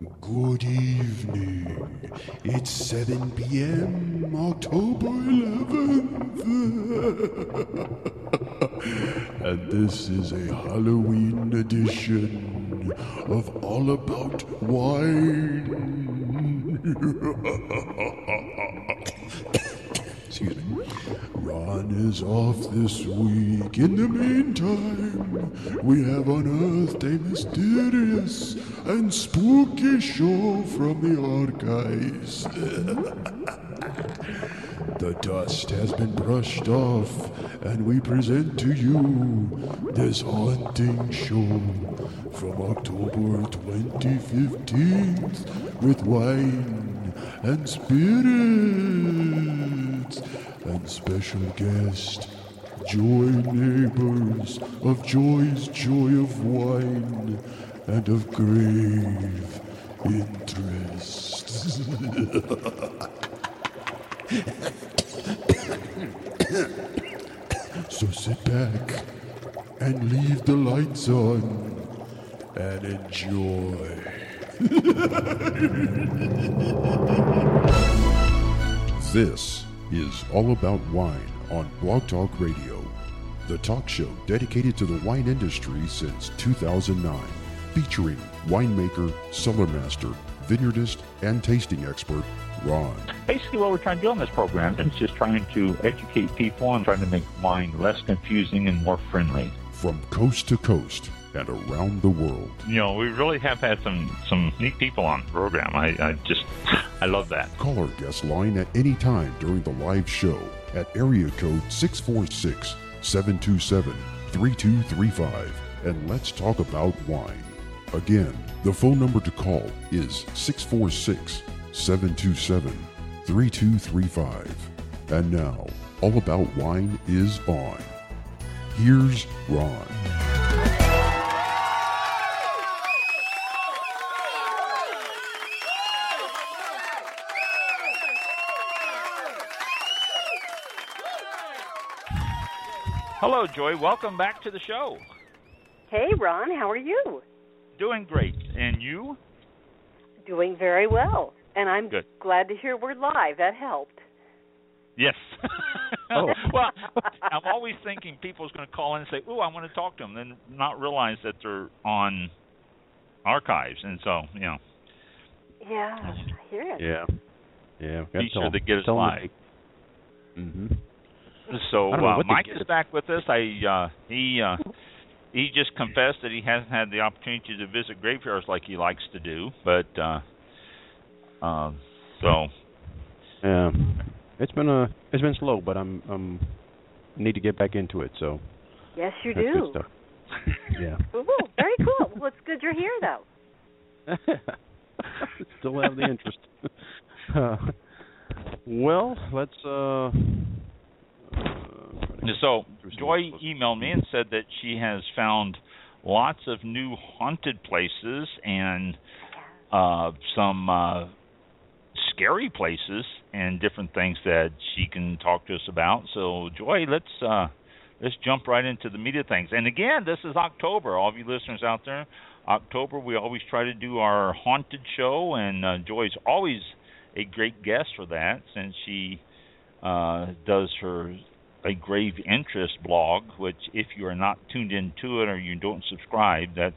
Good evening. It's 7 p.m., October 11th. and this is a Halloween edition of All About Wine. Is off this week. In the meantime, we have unearthed a mysterious and spooky show from the archives. the dust has been brushed off, and we present to you this haunting show from October 2015 with wine and spirits and special guest Joy Neighbors of Joy's Joy of Wine and of Grave Interest. so sit back and leave the lights on and enjoy. This is All About Wine on Blog Talk Radio, the talk show dedicated to the wine industry since 2009, featuring winemaker, cellar master, vineyardist, and tasting expert Ron. Basically, what we're trying to do on this program is just trying to educate people and trying to make wine less confusing and more friendly. From coast to coast and around the world. You know, we really have had some some neat people on the program. I, I just I love that. Call our guest line at any time during the live show at area code 646 727 3235 and let's talk about wine. Again, the phone number to call is 646 727 3235. And now, All About Wine is on. Here's Ron. Hello, Joy. Welcome back to the show. Hey, Ron, how are you? Doing great. And you? Doing very well. And I'm Good. glad to hear we're live. That helped. Yes. Oh. well, I'm always thinking people's going to call in and say, "Ooh, I want to talk to them," then not realize that they're on archives, and so you know, Yeah, I hear it. Yeah. Yeah. be sure to get us live. Mm-hmm. So I don't know uh, Mike is back with us. I uh, he uh, he just confessed that he hasn't had the opportunity to visit graveyards like he likes to do, but uh, um, so Yeah. It's been a it's been slow, but I'm I'm need to get back into it. So Yes, you that's do. good stuff. Yeah. Ooh, very cool. well, it's good you're here, though. Still have the interest. uh, well, let's uh so Joy emailed me and said that she has found lots of new haunted places and uh, some uh, scary places and different things that she can talk to us about. So, Joy, let's uh, let's jump right into the media things. And again, this is October. All of you listeners out there, October we always try to do our haunted show, and uh, Joy's always a great guest for that since she uh, does her a grave interest blog. Which, if you are not tuned into it or you don't subscribe, that's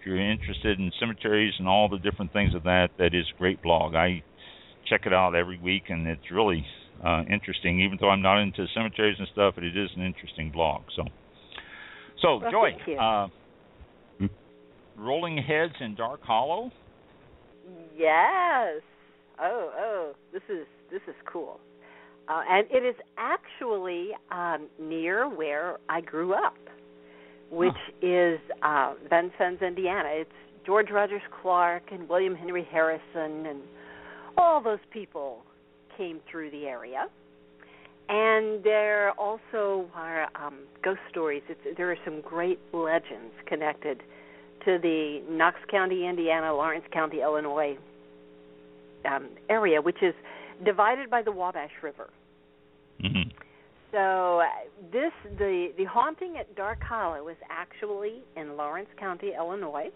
if you're interested in cemeteries and all the different things of that, that is a great blog. I check it out every week, and it's really uh, interesting. Even though I'm not into cemeteries and stuff, but it is an interesting blog. So, so Well, Joy, uh. Rolling Heads in Dark Hollow. Yes. Oh, oh, this is this is cool. Uh, and it is actually um, near where I grew up, which is uh, Vincennes, Indiana. It's George Rogers Clark and William Henry Harrison and all those people came through the area. And there also are um, ghost stories. It's, there are some great legends connected to the Knox County, Indiana, Lawrence County, Illinois um, area, which is divided by the Wabash River. Mm-hmm. So uh, this the the haunting at Dark Hollow is actually in Lawrence County, Illinois,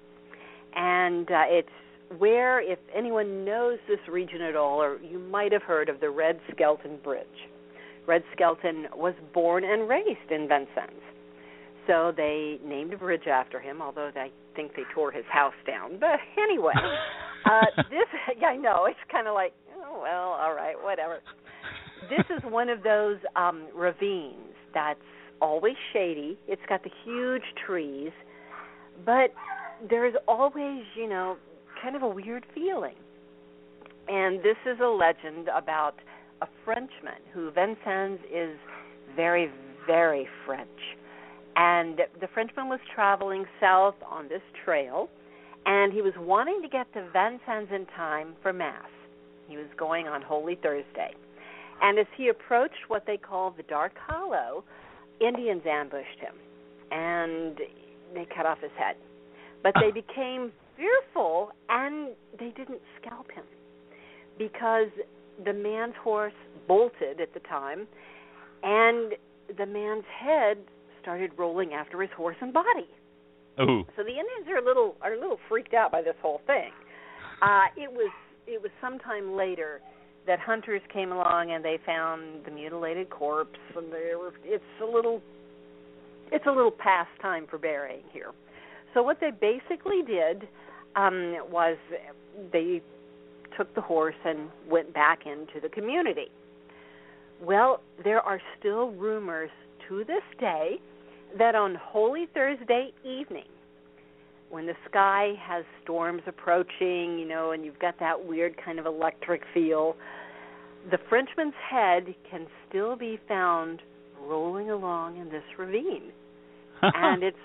and uh, it's where, if anyone knows this region at all, or you might have heard of the Red Skelton Bridge. Red Skelton was born and raised in Vincennes. So they named a bridge after him, although I think they tore his house down. But anyway, uh, this, yeah, I know, it's kind of like, oh, well, all right, whatever. This is one of those um, ravines that's always shady. It's got the huge trees, but there's always, you know, kind of a weird feeling. And this is a legend about a Frenchman who Vincennes is very, very French. And the Frenchman was traveling south on this trail, and he was wanting to get to Vincennes in time for Mass. He was going on Holy Thursday. And as he approached what they call the Dark Hollow, Indians ambushed him, and they cut off his head. But they became fearful, and they didn't scalp him because the man's horse bolted at the time, and the man's head started rolling after his horse and body. Ooh. So the Indians are a little are a little freaked out by this whole thing. Uh, it was it was sometime later that hunters came along and they found the mutilated corpse, and they were it's a little it's a little past time for burying here. So what they basically did um, was they took the horse and went back into the community. Well, there are still rumors to this day that on Holy Thursday evening, when the sky has storms approaching, you know, and you've got that weird kind of electric feel, the Frenchman's head can still be found rolling along in this ravine. and it's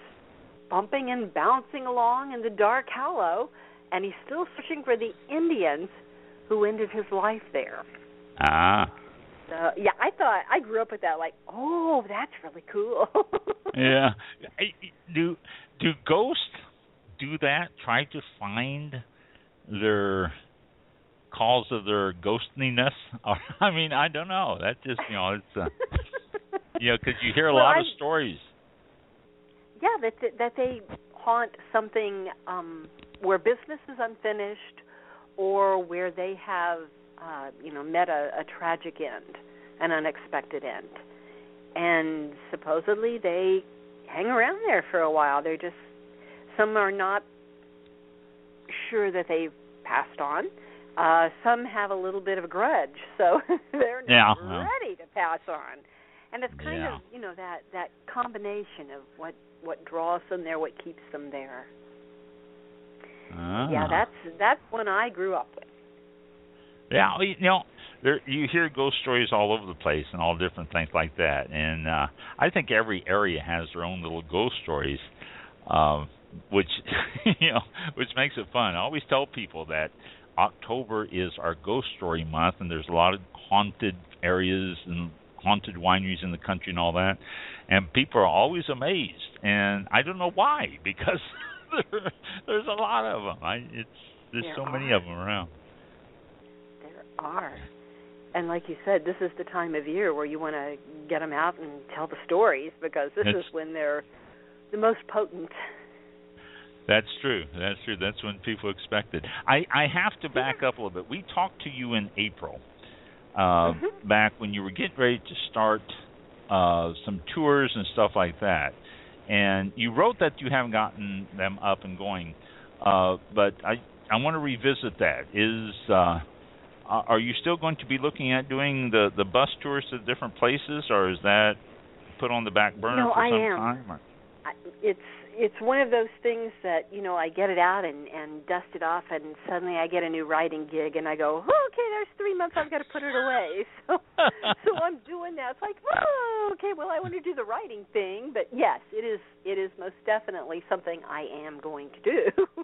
bumping and bouncing along in the dark hollow, and he's still searching for the Indians who ended his life there. Ah. So yeah, I thought I grew up with that. Like, oh, that's really cool. yeah. Do do ghosts do that? Try to find their cause of their ghostliness? I mean, I don't know. That just you know, it's uh, you know, because you hear a well, lot I, of stories. Yeah, that that they haunt something um where business is unfinished, or where they have uh, you know, met a, a tragic end, an unexpected end. And supposedly they hang around there for a while. They're just some are not sure that they've passed on. Uh, some have a little bit of a grudge, so they're not ready to pass on. And it's kind yeah. of you know that that combination of what what draws them there, what keeps them there. Ah. Yeah, that's that's one I grew up with. Yeah, you know, there you hear ghost stories all over the place and all different things like that. And uh I think every area has their own little ghost stories. Um which you know, which makes it fun. I always tell people that October is our ghost story month and there's a lot of haunted areas and haunted wineries in the country and all that. And people are always amazed and I don't know why because there, there's a lot of them. I it's there's there so are. many of them around are. And like you said, this is the time of year where you want to get them out and tell the stories because this It's- is when they're the most potent. That's true. That's true. That's when people expect it. I I have to back up a little bit. We talked to you in April, uh, Mhm. back when you were getting ready to start uh, some tours and stuff like that, and you wrote that you haven't gotten them up and going. Uh, but I I want to revisit that. Is uh, are you still going to be looking at doing the the bus tours to different places, or is that put on the back burner No, for I some am. time? Or? It's it's one of those things that you know I get it out and and dust it off, and suddenly I get a new writing gig, and I go, oh, okay, there's three months I've got to put it away. So so I'm doing that. It's like, oh, okay, well I want to do the writing thing, but yes, it is it is most definitely something I am going to do.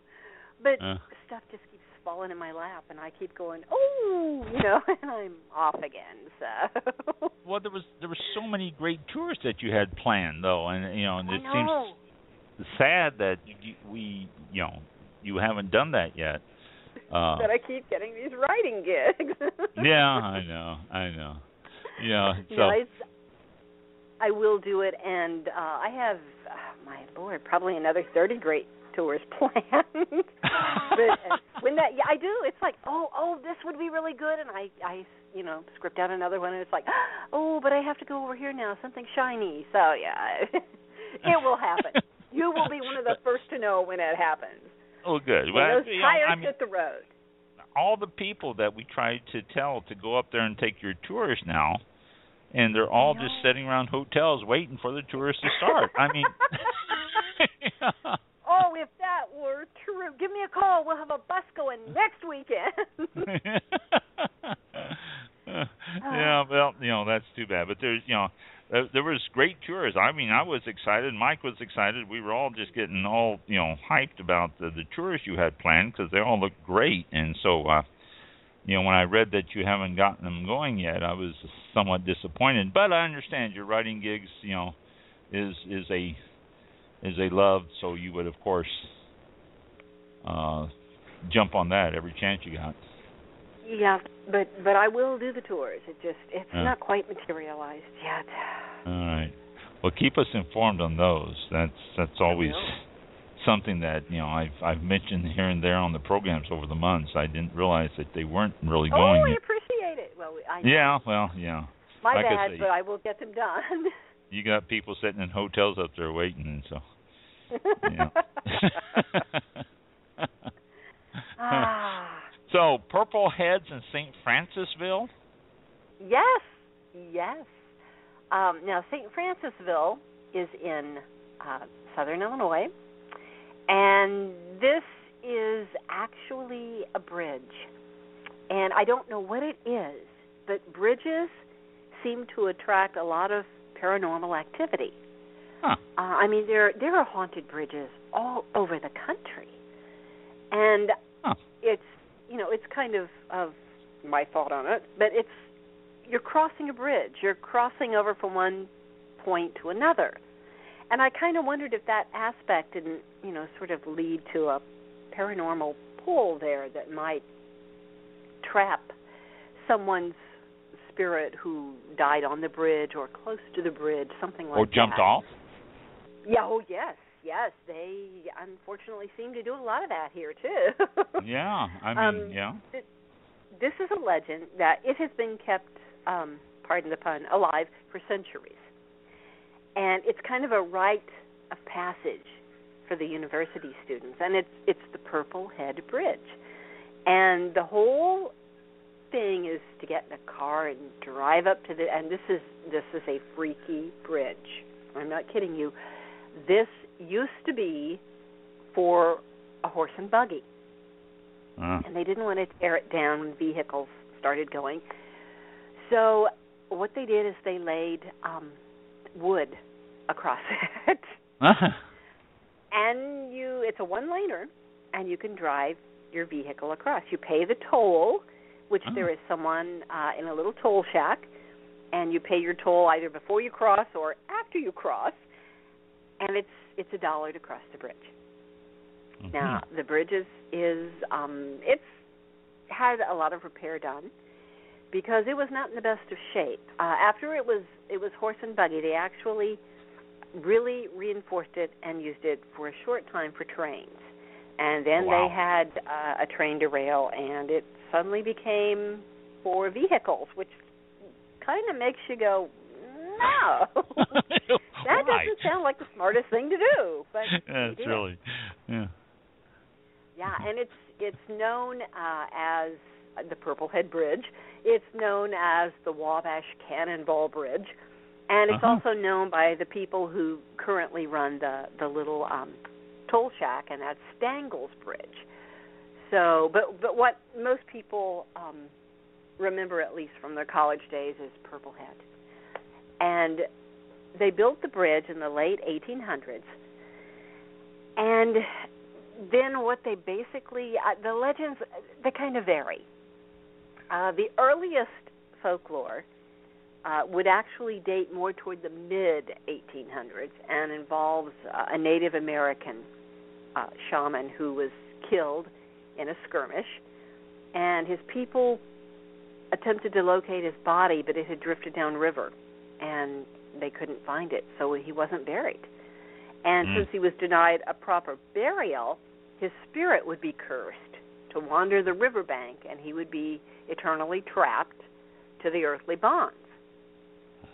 but Uh. stuff just falling in my lap, and I keep going, oh, you know, and I'm off again. So Well, there was there were so many great tours that you had planned, though, and you know, and it seems sad that you, we, you know, you haven't done that yet. Uh, that I keep getting these writing gigs. yeah, I know, I know. Yeah, so no, I will do it, and uh, I have, uh, my lord, probably another thirty great tours planned. but uh, when that, oh, oh, this would be really good, and I, I, you know, script out another one, and it's like, oh, but I have to go over here now, something shiny. So yeah, it will happen. you will be one of the first to know when it happens. Oh, good. When well, those you tires I mean, hit the road. all the people that we try to tell to go up there and take your tours now, and they're all just sitting around hotels waiting for the tours to start. I mean, Oh, if that were true, give me a call. We'll have a bus going next weekend. yeah, well, you know that's too bad. But there's, you know, there, was great tours. I mean, I was excited. Mike was excited. We were all just getting all, you know, hyped about the, the tours you had planned because they all looked great. And so, uh, you know, when I read that you haven't gotten them going yet, I was somewhat disappointed. But I understand your writing gigs, you know, is is a is they love. So you would, of course, uh, jump on that every chance you got. yeah, but but I will do the tours. It just it's Yeah. not quite materialized yet. All right. Well, keep us informed on those. That's that's always something that you know I've I've mentioned here and there on the programs over the months. I didn't realize that they weren't really oh, going. I yet. appreciate it. Well, I Yeah, well, yeah. my like I bad, say- but I will get them done. You got people sitting in hotels up there waiting, and so. Ah, so Purple Heads in St. Francisville. yes, yes. Um, now St. Francisville is in uh, southern Illinois, and this is actually a bridge. And I don't know what it is, but bridges seem to attract a lot of paranormal activity. Huh. Uh, I mean, there there are haunted bridges all over the country, and Huh. it's you know it's kind of of my thought on it, but it's you're crossing a bridge. You're crossing over from one point to another, and I kind of wondered if that aspect didn't you know sort of lead to a paranormal pull there that might trap someone's spirit who died on the bridge or close to the bridge, something like that. or jumped that. off. Yeah, oh yes, yes. They unfortunately seem to do a lot of that here too. Yeah, I mean, Um, yeah. This is a legend that it has been kept, um, pardon the pun, alive for centuries. And it's kind of a rite of passage for the university students, and it's it's the Purple Head Bridge. And the whole thing is to get in a car and drive up to the and this is this is a freaky bridge. I'm not kidding you. This used to be for a horse and buggy Uh, and they didn't want to tear it down when vehicles started going. So what they did is they laid um wood across it. and you it's a one laner and you can drive your vehicle across. You pay the toll, which Oh. there is someone uh in a little toll shack and you pay your toll either before you cross or after you cross. And it's it's a dollar to cross the bridge. mhm. Now the bridge is is um it's had a lot of repair done because it was not in the best of shape. Uh after it was it was horse and buggy, they actually really reinforced it and used it for a short time for trains. And then Wow. they had uh, a train derail and it suddenly became for vehicles, which kind of makes you go, "No." that doesn't sound like the smartest thing to do, but That's did. really, yeah. Yeah, and it's it's known uh, as the Purple Head Bridge. It's known as the Wabash Cannonball Bridge, and it's Uh-huh. also known by the people who currently run the the little um, toll shack, and that's Stangles Bridge. So, but but what most people um, remember, at least from their college days, is Purple Head, and they built the bridge in the late 1800s, and then what they basically uh, the legends they kind of vary. Uh, the earliest folklore uh, would actually date more toward the mid 1800s and involves uh, a Native American uh, shaman who was killed in a skirmish, and his people attempted to locate his body, but it had drifted downriver, and they couldn't find it, so he wasn't buried. And Mm. since he was denied a proper burial, his spirit would be cursed to wander the riverbank, and he would be eternally trapped to the earthly bonds.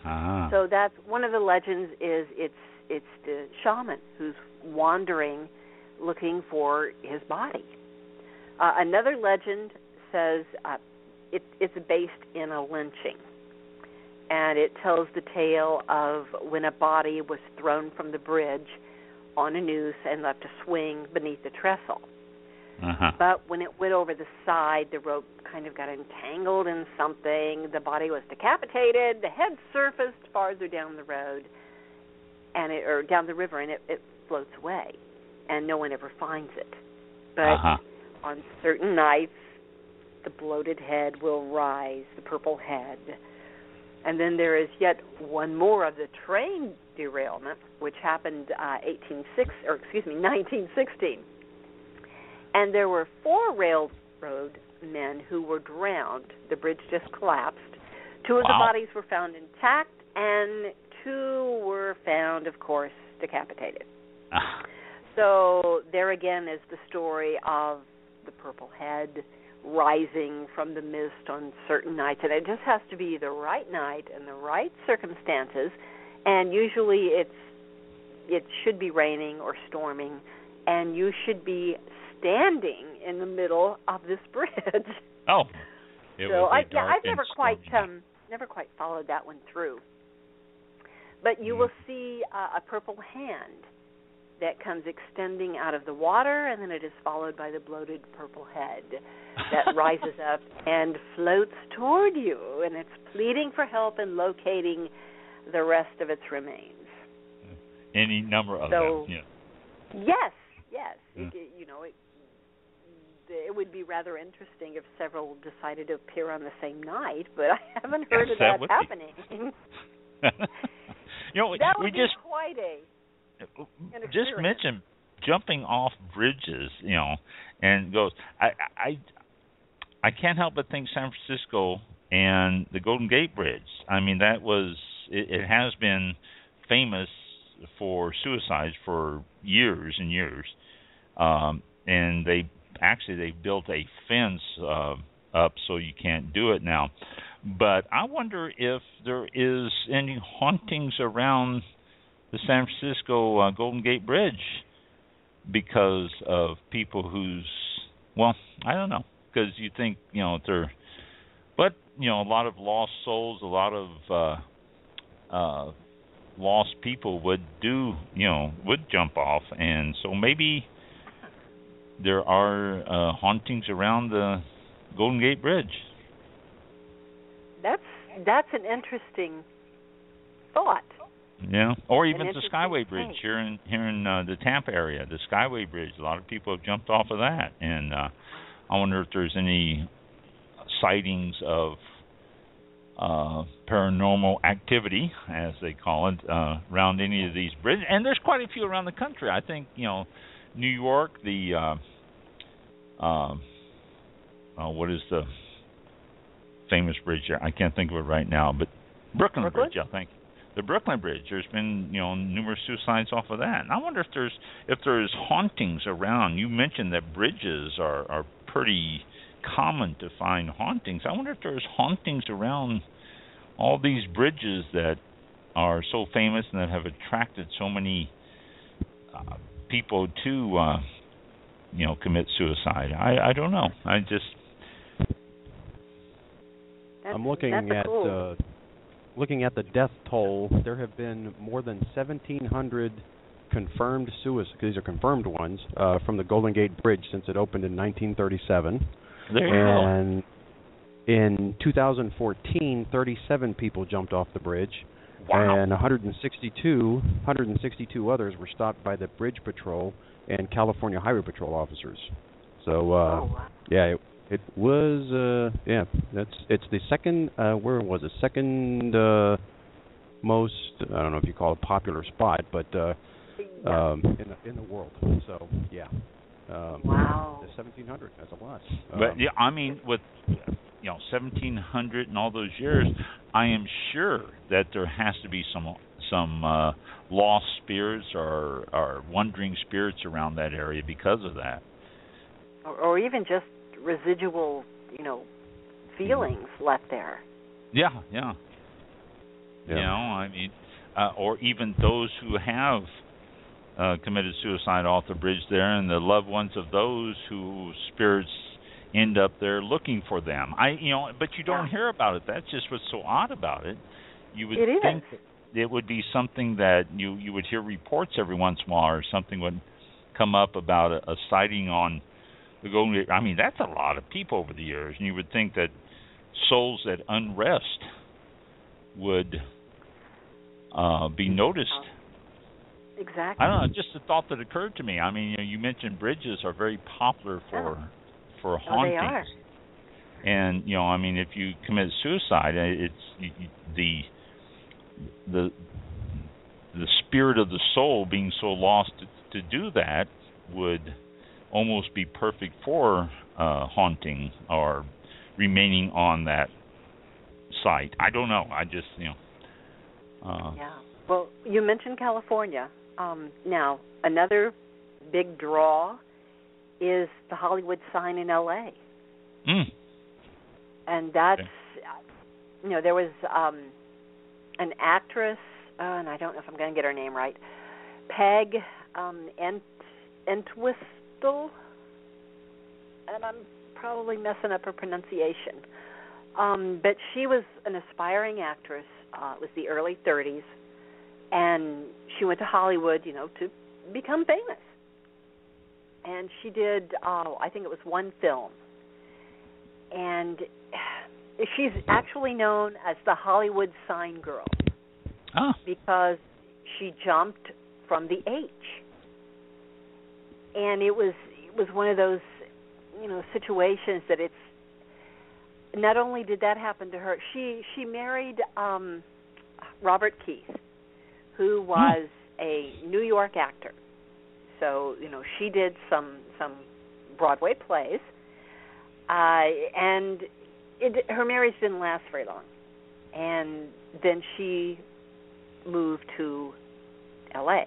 Ah. So that's one of the legends. Is it's it's the shaman who's wandering, looking for his body. Uh, another legend says uh, it, it's based in a lynching, and it tells the tale of when a body was thrown from the bridge on a noose and left to swing beneath the trestle. Uh-huh. But when it went over the side, the rope kind of got entangled in something. The body was decapitated. The head surfaced farther down the road, and it or down the river, and it, it floats away, and no one ever finds it. But uh-huh. on certain nights, the bloated head will rise, the purple head. And then there is yet one more of the train derailment, which happened uh, 186 or excuse me 1916 and there were four railroad men who were drowned. The bridge just collapsed. Two of the bodies were found intact, and two were found, of course, decapitated. Ah. So there again is the story of the purple head rising from the mist on certain nights, and it just has to be the right night and the right circumstances. And usually, it's it should be raining or storming, and you should be standing in the middle of this bridge. Oh. It so I, yeah, I've never quite stormy um never quite followed that one through. But you Mm. will see uh, a purple hand that comes extending out of the water, and then it is followed by the bloated purple head that rises up and floats toward you, and it's pleading for help and locating the rest of its remains. Any number of So- them. Yeah. Yes, yes. Mm. It, you know, it, it would be rather interesting if several decided to appear on the same night, but I haven't heard Yes, of that that, happening. you know, that would we be just quite a just mentioned jumping off bridges, you know, and goes. I I I can't help but think San Francisco and the Golden Gate Bridge. I mean, that was it, it has been famous for suicides for years and years, um, and they actually they built a fence uh, up so you can't do it now. But I wonder if there is any hauntings around the San Francisco uh, Golden Gate Bridge because of people who's well, I don't know, because you think you know they're, but you know a lot of lost souls, a lot of uh, uh, lost people would do you know would jump off, and so maybe there are uh, hauntings around the Golden Gate Bridge. That's that's an interesting thought. Yeah, or even the interesting Skyway Bridge here in here in uh, the Tampa area. The Skyway Bridge, a lot of people have jumped off of that, and uh, I wonder if there's any sightings of uh, paranormal activity, as they call it, uh, around any of these bridges. And there's quite a few around the country. I think you know, New York, the uh, um, uh, what is the famous bridge there? I can't think of it right now, but Brooklyn, Brooklyn? Bridge, I think the Brooklyn Bridge. There's been you know numerous suicides off of that, and I wonder if there's if there's hauntings around. You mentioned that bridges are are pretty common to find hauntings. I wonder if there's hauntings around all these bridges that are so famous and that have attracted so many uh, people to uh, you know commit suicide. I I don't know. I just That's, I'm looking at cool. uh, looking at the death toll. There have been more than 1,700 confirmed suicides. These are confirmed ones uh, from the Golden Gate Bridge since it opened in 1937. there you go. and in 2014, 37 people jumped off the bridge, Wow. and 162 162 others were stopped by the Bridge Patrol and California Highway Patrol officers. So uh, oh, wow. yeah, it, it was uh yeah, that's it's the second uh where was it? Second uh most I don't know if you call it popular spot, but uh Yeah. um in the in the world. So, yeah. Um Wow. the 1700 that's a lot. But Um, yeah, I mean, with you know, seventeen hundred and all those years, I am sure that there has to be some some uh, lost spirits or or wandering spirits around that area because of that. or, or even just residual, you know, feelings left there. Yeah, yeah. Yeah. You know, I mean, uh, or even those who have uh, committed suicide off the bridge there, and the loved ones of those whose spirits end up there looking for them. I, you know, but you don't Yeah. hear about it. That's just what's so odd about it. You would It is. think that it would be something that you you would hear reports every once in a while, or something would come up about a, a sighting on the Golden. I mean, that's a lot of people over the years, and you would think that souls at unrest would uh, be noticed. Exactly. I don't know, just a thought that occurred to me. I mean, you, know, you mentioned bridges are very popular for for Oh, they hauntings. are. And you know, I mean, if you commit suicide, uh, it's y- y- the the the spirit of the soul being so lost to, to do that would almost be perfect for uh haunting or remaining on that site. I don't know. I just, you know, uh Yeah. Well, you mentioned California. Um, now, another big draw is the Hollywood sign in L.A. mm, and that's you know there was um an actress uh, and I don't know if I'm going to get her name right Peg um Ent Entwistle and I'm probably messing up her pronunciation. Um but she was an aspiring actress uh it was the early 30s and she went to Hollywood you know to become famous. And she did uh I think it was one film. And she's actually known as the Hollywood sign girl. Ah, because she jumped from the H. And it was it was one of those you know situations that it's not only did that happen to her, she she married um Robert Keith, who was a New York actor. So, you know, she did some some Broadway plays. Uh and it her marriage didn't last very long. And then she moved to LA.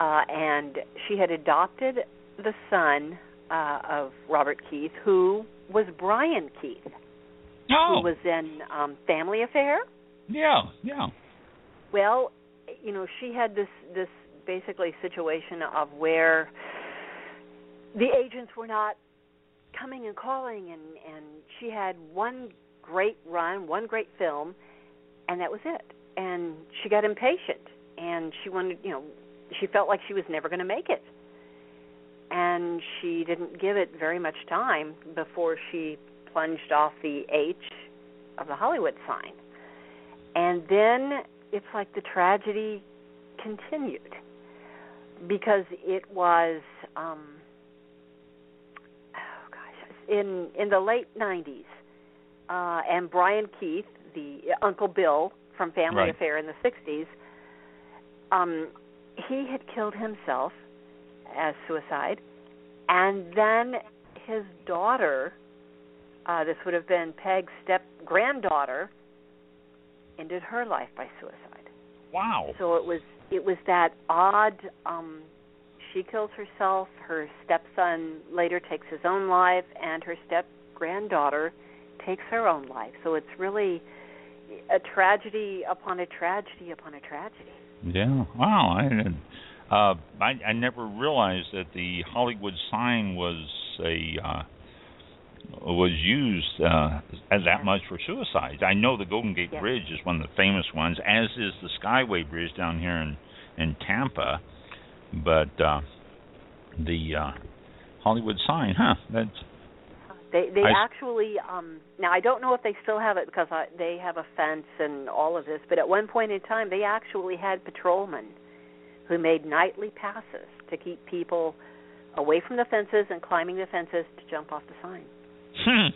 Uh and she had adopted the son uh of Robert Keith who was Brian Keith oh, who was in um Family Affair. yeah, yeah. Well, you know, she had this this basically situation of where the agents were not coming and calling and and she had one great run, one great film and that was it. And she got impatient and she wanted, you know, she felt like she was never going to make it. And she didn't give it very much time before she plunged off the H of the Hollywood sign. And then it's like the tragedy continued because it was um oh gosh in in the late 90s uh and Brian Keith the Uncle Bill from Family Right. Affair in the 60s um he had killed himself as suicide and then his daughter uh this would have been Peg's step granddaughter ended her life by suicide. Wow. so it was it was that odd um she kills herself her stepson later takes his own life and her step granddaughter takes her own life. So it's really a tragedy upon a tragedy upon a tragedy Yeah. Wow. I uh I I never realized that the Hollywood sign was a uh was used uh as that much for suicides. I know the Golden Gate Yes. Bridge is one of the famous ones, as is the Skyway Bridge down here in in Tampa. But uh the uh Hollywood sign, huh? That's they they I actually um now I don't know if they still have it because I, they have a fence and all of this but at one point in time they actually had patrolmen who made nightly passes to keep people away from the fences and climbing the fences to jump off the sign Hmm.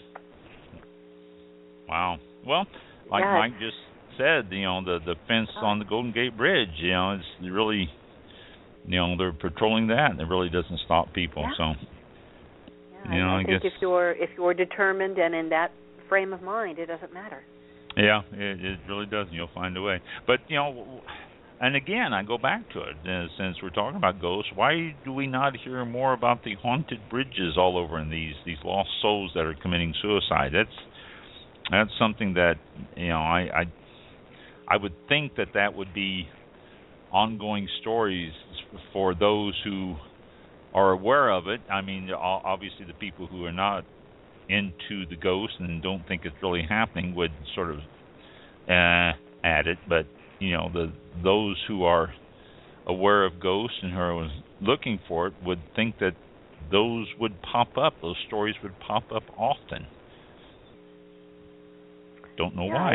Wow. Well, like Yeah, Mike just said, you know, the the fence Oh. on the Golden Gate Bridge, you know, it's really you know, they're patrolling that and it really doesn't stop people. Yeah. So Yeah, You know, I, I think guess- if you're if you're determined and in that frame of mind, it doesn't matter. yeah, it it really doesn't. You'll find a way. But, you know, and again, I go back to it uh, since we're talking about ghosts. Why do we not hear more about the haunted bridges all over in these these lost souls that are committing suicide? That's that's something that you know I I, I would think that that would be ongoing stories for those who are aware of it. I mean, obviously the people who are not into the ghost and don't think it's really happening would sort of uh, add it, but you know the those who are aware of ghosts and who are looking for it would think that those would pop up, those stories would pop up often. Don't know yeah, why.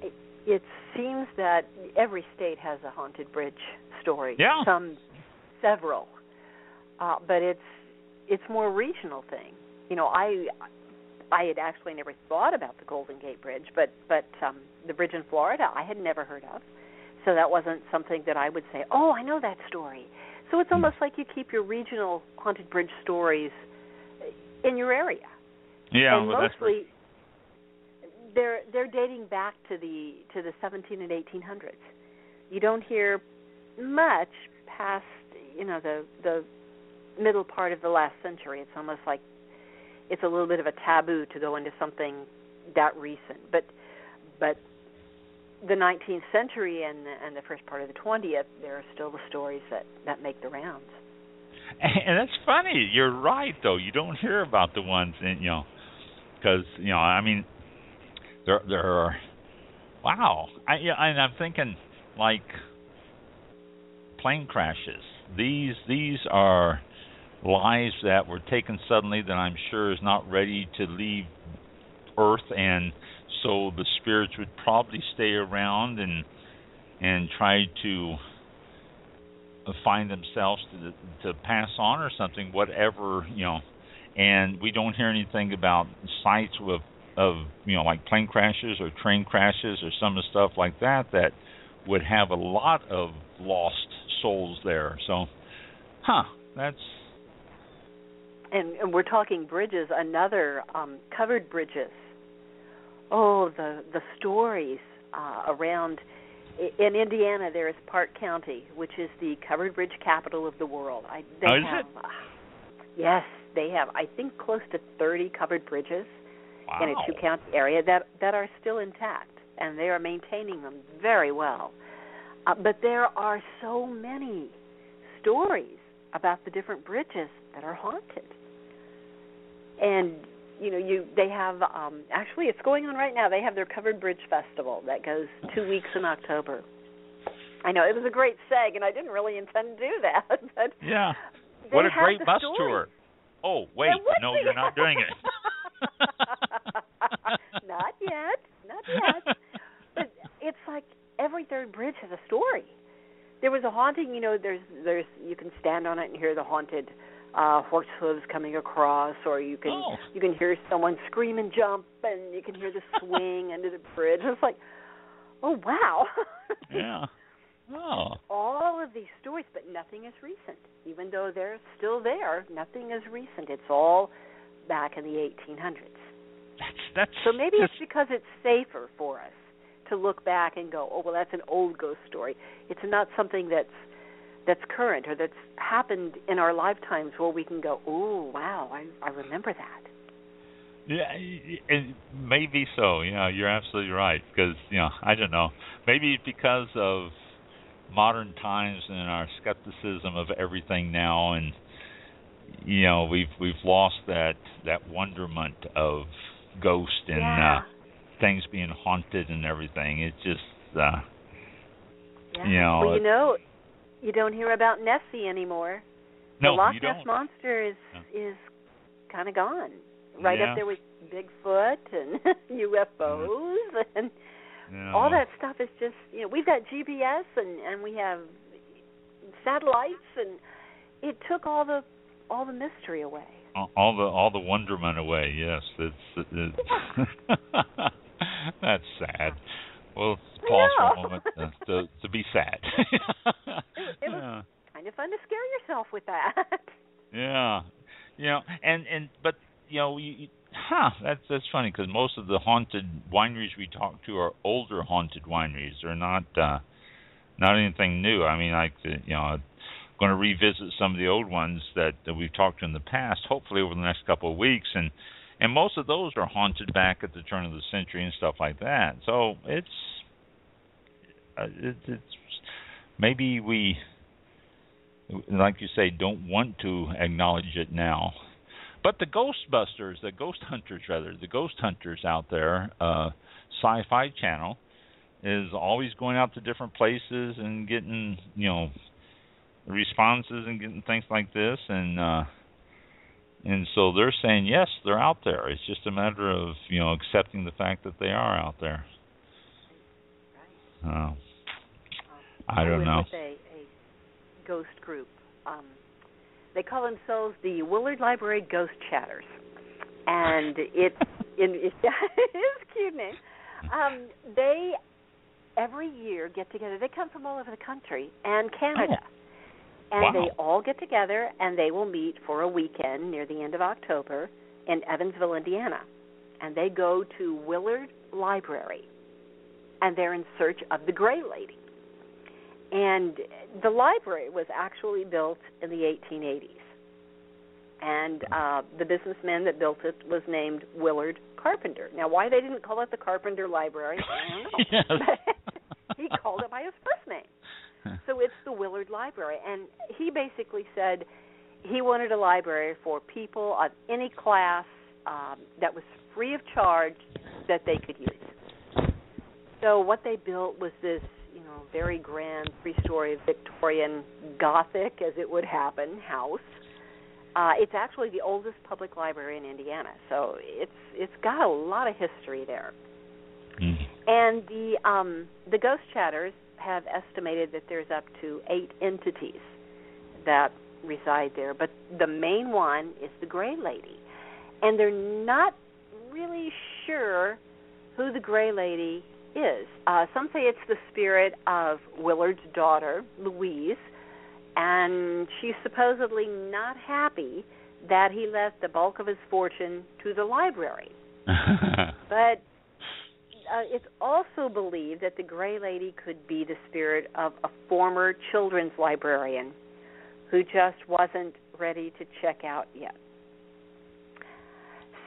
It, it seems that every state has a haunted bridge story. Yeah. Some, several, uh, but it's it's more regional thing. You know, I I had actually never thought about the Golden Gate Bridge, but but um, the bridge in Florida I had never heard of, so that wasn't something that I would say. Oh, I know that story. So it's hmm. almost like you keep your regional haunted bridge stories in your area. Yeah, and well, mostly they're they're dating back to the to the 17 and 1800s. You don't hear much past you know the the middle part of the last century. It's almost like it's a little bit of a taboo to go into something that recent. But but the 19th century and and the first part of the 20th, there are still the stories that that make the rounds. And that's funny. You're right, though. You don't hear about the ones, in, you know, because you know, I mean, there there are. Wow, I yeah, and I'm thinking like plane crashes. These these are lives that were taken suddenly that I'm sure is not ready to leave Earth, and so the spirits would probably stay around and and try to uh, find themselves to to pass on or something, whatever you know. And we don't hear anything about sites of of you know like plane crashes or train crashes or some of the stuff like that that would have a lot of lost souls there. So, huh, that's and, and we're talking bridges, another um, covered bridges. Oh, the the stories uh, around in Indiana. There is Parke County, which is the covered bridge capital of the world. I, they oh, have, uh, yes, they have. I think close to 30 covered bridges wow. in a two county area that that are still intact, and they are maintaining them very well. Uh, but there are so many stories about the different bridges that are haunted and you know you they have um actually it's going on right now. They have their covered bridge festival that goes two weeks in october. I know it was a great seg and i didn't really intend to do that but yeah. what a great bus story. tour. Oh wait no you're not doing it. Not yet not yet. But it's like every third bridge has a story. There was a haunting you know there's there's you can stand on it and hear the haunted uh horse hooves coming across or you can oh. you can hear someone scream and jump and you can hear the swing under the bridge. It's like oh wow. Yeah. Oh. All of these stories but nothing is recent. Even though they're still there nothing is recent. It's all back in the 1800s that's that's so maybe that's, it's because it's safer for us to look back and go oh well that's an old ghost story. It's not something that's that's current or that's happened in our lifetimes where we can go, "Oh, wow, I I remember that." Yeah, it may be so. You know, you're absolutely right because you know I don't know. Maybe because of modern times and our skepticism of everything now, and you know we've we've lost that that wonderment of ghost and yeah. uh, things being haunted and everything. It just uh, yeah. you know. Well, you know, you don't hear about Nessie anymore. No, the Loch Ness don't. monster is No. is kind of gone. Right Yeah. up there with Bigfoot and UFOs mm-hmm. and Yeah, all that stuff is just you know we've got GPS and and we have satellites and it took all the all the mystery away. all- the all the wonderment away. Yes, it's, it's that's sad. Well, pause for a moment to, to to be sad. It was yeah, kind of fun to scare yourself with that. yeah, you know, and and but you know, you, huh? That's that's funny because most of the haunted wineries we talk to are older haunted wineries. They're not uh not anything new. I mean, like you know, I'm going to revisit some of the old ones that, that we've talked to in the past. Hopefully, over the next couple of weeks, and and most of those are haunted back at the turn of the century and stuff like that. So it's uh, it, it's maybe we, like you say, don't want to acknowledge it now. But the Ghostbusters, the Ghost Hunters, rather, the Ghost Hunters out there, uh, Sci-Fi Channel, is always going out to different places and getting, you know, responses and getting things like this, and uh, and so they're saying yes, they're out there. It's just a matter of you know accepting the fact that they are out there. Uh, I don't know. With a, a ghost group. Um, they call themselves the Willard Library Ghost Chatters, and it's in it's, it's a cute name. Um, they every year get together. They come from all over the country and Canada. Oh. And Wow. they all get together and they will meet for a weekend near the end of October in Evansville, Indiana. And they go to Willard Library and they're in search of the Gray Lady. And the library was actually built in the 1880s. And uh, the businessman that built it was named Willard Carpenter. Now, why they didn't call it the Carpenter Library, I don't know. He called it by his first name. So it's the Willard Library. And he basically said he wanted a library for people of any class um, that was free of charge that they could use. So what they built was this, know, very grand three-story Victorian Gothic, as it would happen, house. Uh, it's actually the oldest public library in Indiana, so it's it's got a lot of history there. Mhm. And the um, the ghost chatters have estimated that there's up to eight entities that reside there, but the main one is the Gray Lady, and they're not really sure who the Gray Lady is. Uh, some say it's the spirit of Willard's daughter, Louise, and she's supposedly not happy that he left the bulk of his fortune to the library. But uh, it's also believed that the Gray Lady could be the spirit of a former children's librarian who just wasn't ready to check out yet.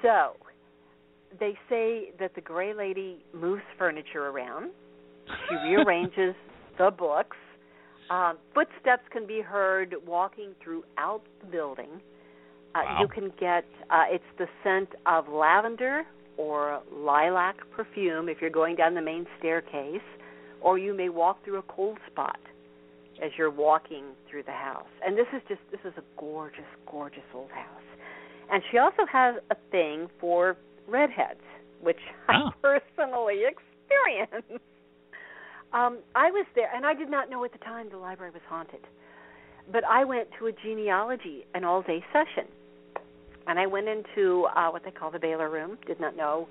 So, they say that the Gray Lady moves furniture around. She rearranges the books. Um, footsteps can be heard walking throughout the building. Uh, Wow. You can get uh, it's the scent of lavender or lilac perfume if you're going down the main staircase, or you may walk through a cold spot as you're walking through the house. And this is just this is a gorgeous, gorgeous old house. And she also has a thing for redheads, which Oh. I personally experienced. Um, I was there, and I did not know at the time the library was haunted. But I went to a genealogy, an all-day session, and I went into uh, what they call the Baylor Room. Did not know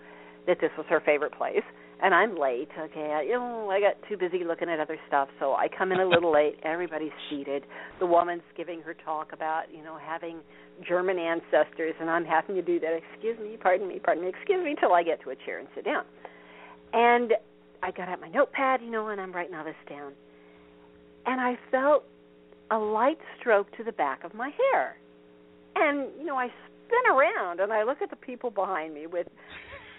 that this was her favorite place, and I'm late. Okay, I, you know, I got too busy looking at other stuff, so I come in a little late. Everybody's seated. The woman's giving her talk about you know having German ancestors, and I'm having to do that. Excuse me, pardon me, pardon me, excuse me, till I get to a chair and sit down. And I got out my notepad, you know, and I'm writing all this down. And I felt a light stroke to the back of my hair. And, you know, I spin around and I look at the people behind me with,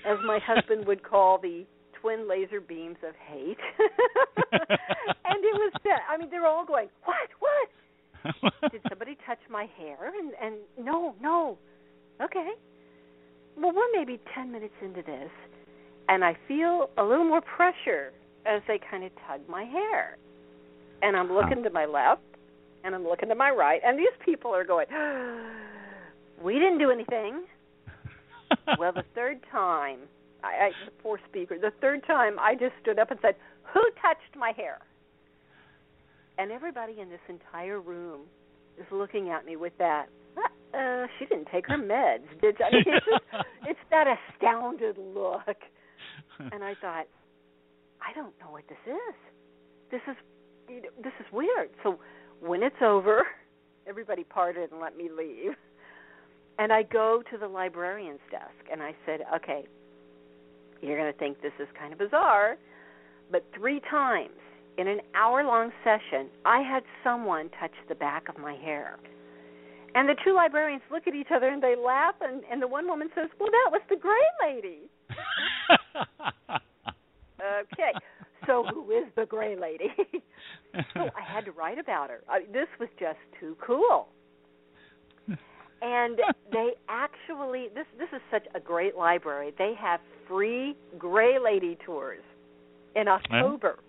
as my husband would call the twin laser beams of hate. and it was that. I mean, they're all going, what, what? Did somebody touch my hair? And, and no, no. Okay. Well, we're maybe 10 minutes into this and I feel a little more pressure as they kind of tug my hair. And I'm looking to my left and I'm looking to my right, and these people are going, "We didn't do anything." well, the third time, I, I the poor speaker, the third time I just stood up and said, "Who touched my hair?" And everybody in this entire room is looking at me with that. Uh, she didn't take her meds, did she? I mean, it's, just, it's that astounded look and I thought, I don't know what this is. This is you know, this is weird. So when it's over, everybody parted and let me leave. And I go to the librarian's desk and I said, "Okay, you're going to think this is kind of bizarre, but three times in an hour long session, I had someone touch the back of my hair. And the two librarians look at each other and they laugh, and, and the one woman says, Well, that was the gray lady. okay, so who is the gray lady? so I had to write about her. I, this was just too cool. And they actually this this is such a great library. They have free gray lady tours in October.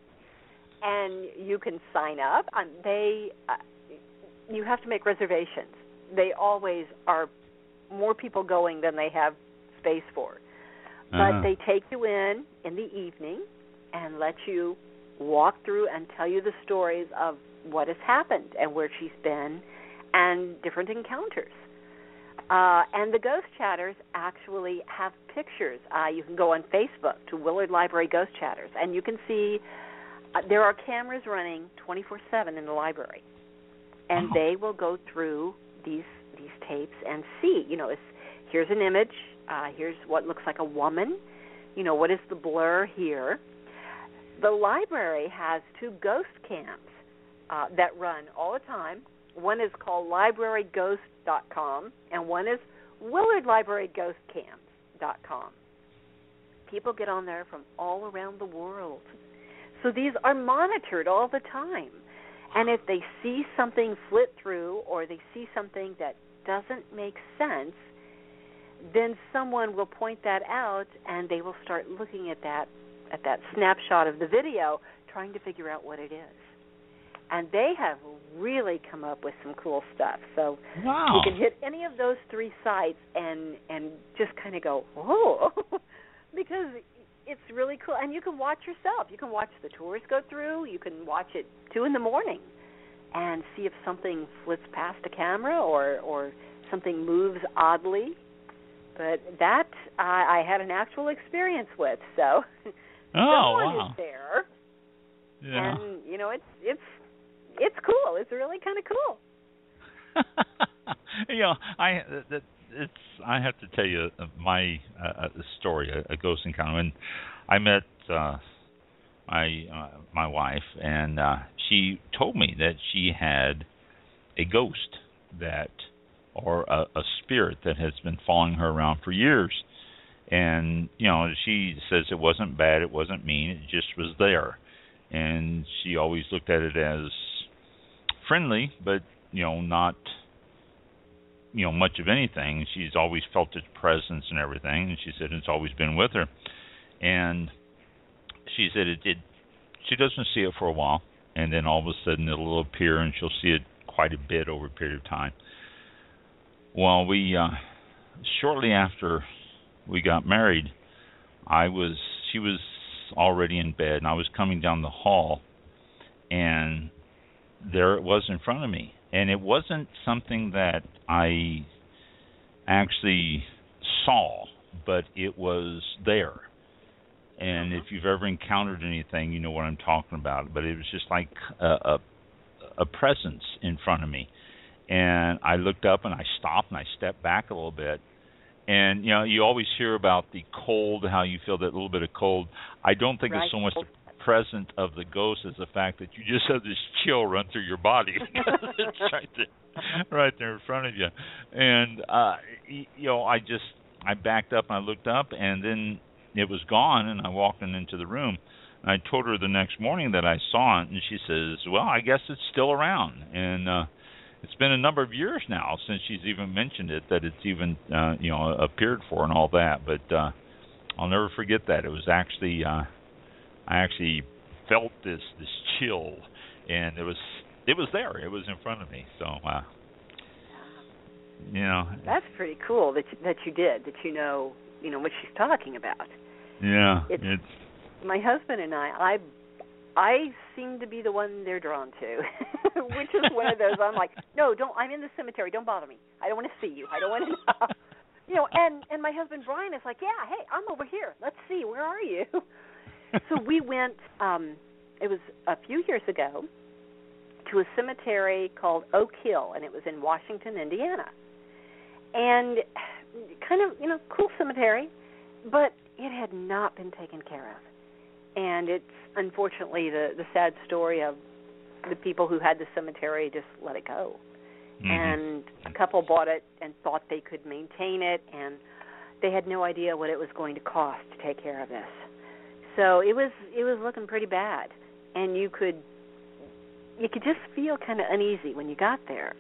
And you can sign up. Um, they uh, you have to make reservations. They always are more people going than they have space for. But Uh-huh. they take you in in the evening and let you walk through and tell you the stories of what has happened and where she's been and different encounters. Uh, and the ghost chatters actually have pictures. Uh, you can go on Facebook to Willard Library Ghost Chatters, and you can see uh, there are cameras running 24/7 in the library, and Wow. they will go through these these tapes and see. You know, it's, here's an image. Uh, here's what looks like a woman. You know, what is the blur here? The library has two ghost cams uh, that run all the time. One is called libraryghost.com, and one is willardlibraryghostcams.com. People get on there from all around the world. So these are monitored all the time. And if they see something flit through or they see something that doesn't make sense, then someone will point that out and they will start looking at that at that snapshot of the video trying to figure out what it is. And they have really come up with some cool stuff. So Wow. you can hit any of those three sites and and just kind of go whoa because it's really cool and you can watch yourself you can watch the tours go through you can watch it two in the morning and see if something flits past a camera or or something moves oddly but that I, I had an actual experience with so oh someone wow. is there Yeah. and you know it's it's it's cool it's really kind of cool you know, I it's I have to tell you uh, my uh, story, a, a ghost encounter. When I met uh, my uh, my wife, and uh, she told me that she had a ghost that, or a, a spirit that has been following her around for years. And you know, she says it wasn't bad, it wasn't mean, it just was there. And she always looked at it as friendly, but you know, not you know much of anything. She's always felt its presence and everything, and she said it's always been with her. And she said it did. She doesn't see it for a while, and then all of a sudden it'll appear, and she'll see it quite a bit over a period of time. Well, we uh, shortly after we got married, I was she was already in bed, and I was coming down the hall, and there it was in front of me and it wasn't something that I actually saw, but it was there. And if you've ever encountered anything, you know what I'm talking about. But it was just like a, a a presence in front of me, and I looked up and I stopped and I stepped back a little bit. And you know, you always hear about the cold, how you feel that little bit of cold. I don't think Right. it's so much the present of the ghost as the fact that you just have this chill run through your body it's right there, right there in front of you. And uh you know, I just I backed up and I looked up and then it was gone and I walked in into the room. And I told her the next morning that I saw it and she says, "Well, I guess it's still around." And uh it's been a number of years now since she's even mentioned it that it's even uh you know appeared for and all that, but uh I'll never forget that. It was actually uh I actually felt this this chill, and it was it was there. It was in front of me. So, uh, you know, That's pretty cool that you, that you did. That you know, you know what she's talking about. yeah, it's- it's My husband and I, I, I seem to be the one they're drawn to, which is one of those. I'm like, no, don't. I'm in the cemetery. Don't bother me. I don't want to see you. I don't want to know. You know, and and my husband Brian is like, yeah, hey, I'm over here. Let's see, where are you? So we went. um It was a few years ago to a cemetery called Oak Hill, and it was in Washington, Indiana. And kind of, you know, cool cemetery, but it had not been taken care of. and it's unfortunately the the sad story of the people who had the cemetery just let it go. Mhm. And a couple bought it and thought they could maintain it, and they had no idea what it was going to cost to take care of this. So it was it was looking pretty bad, and you could you could just feel kind of uneasy when you got there.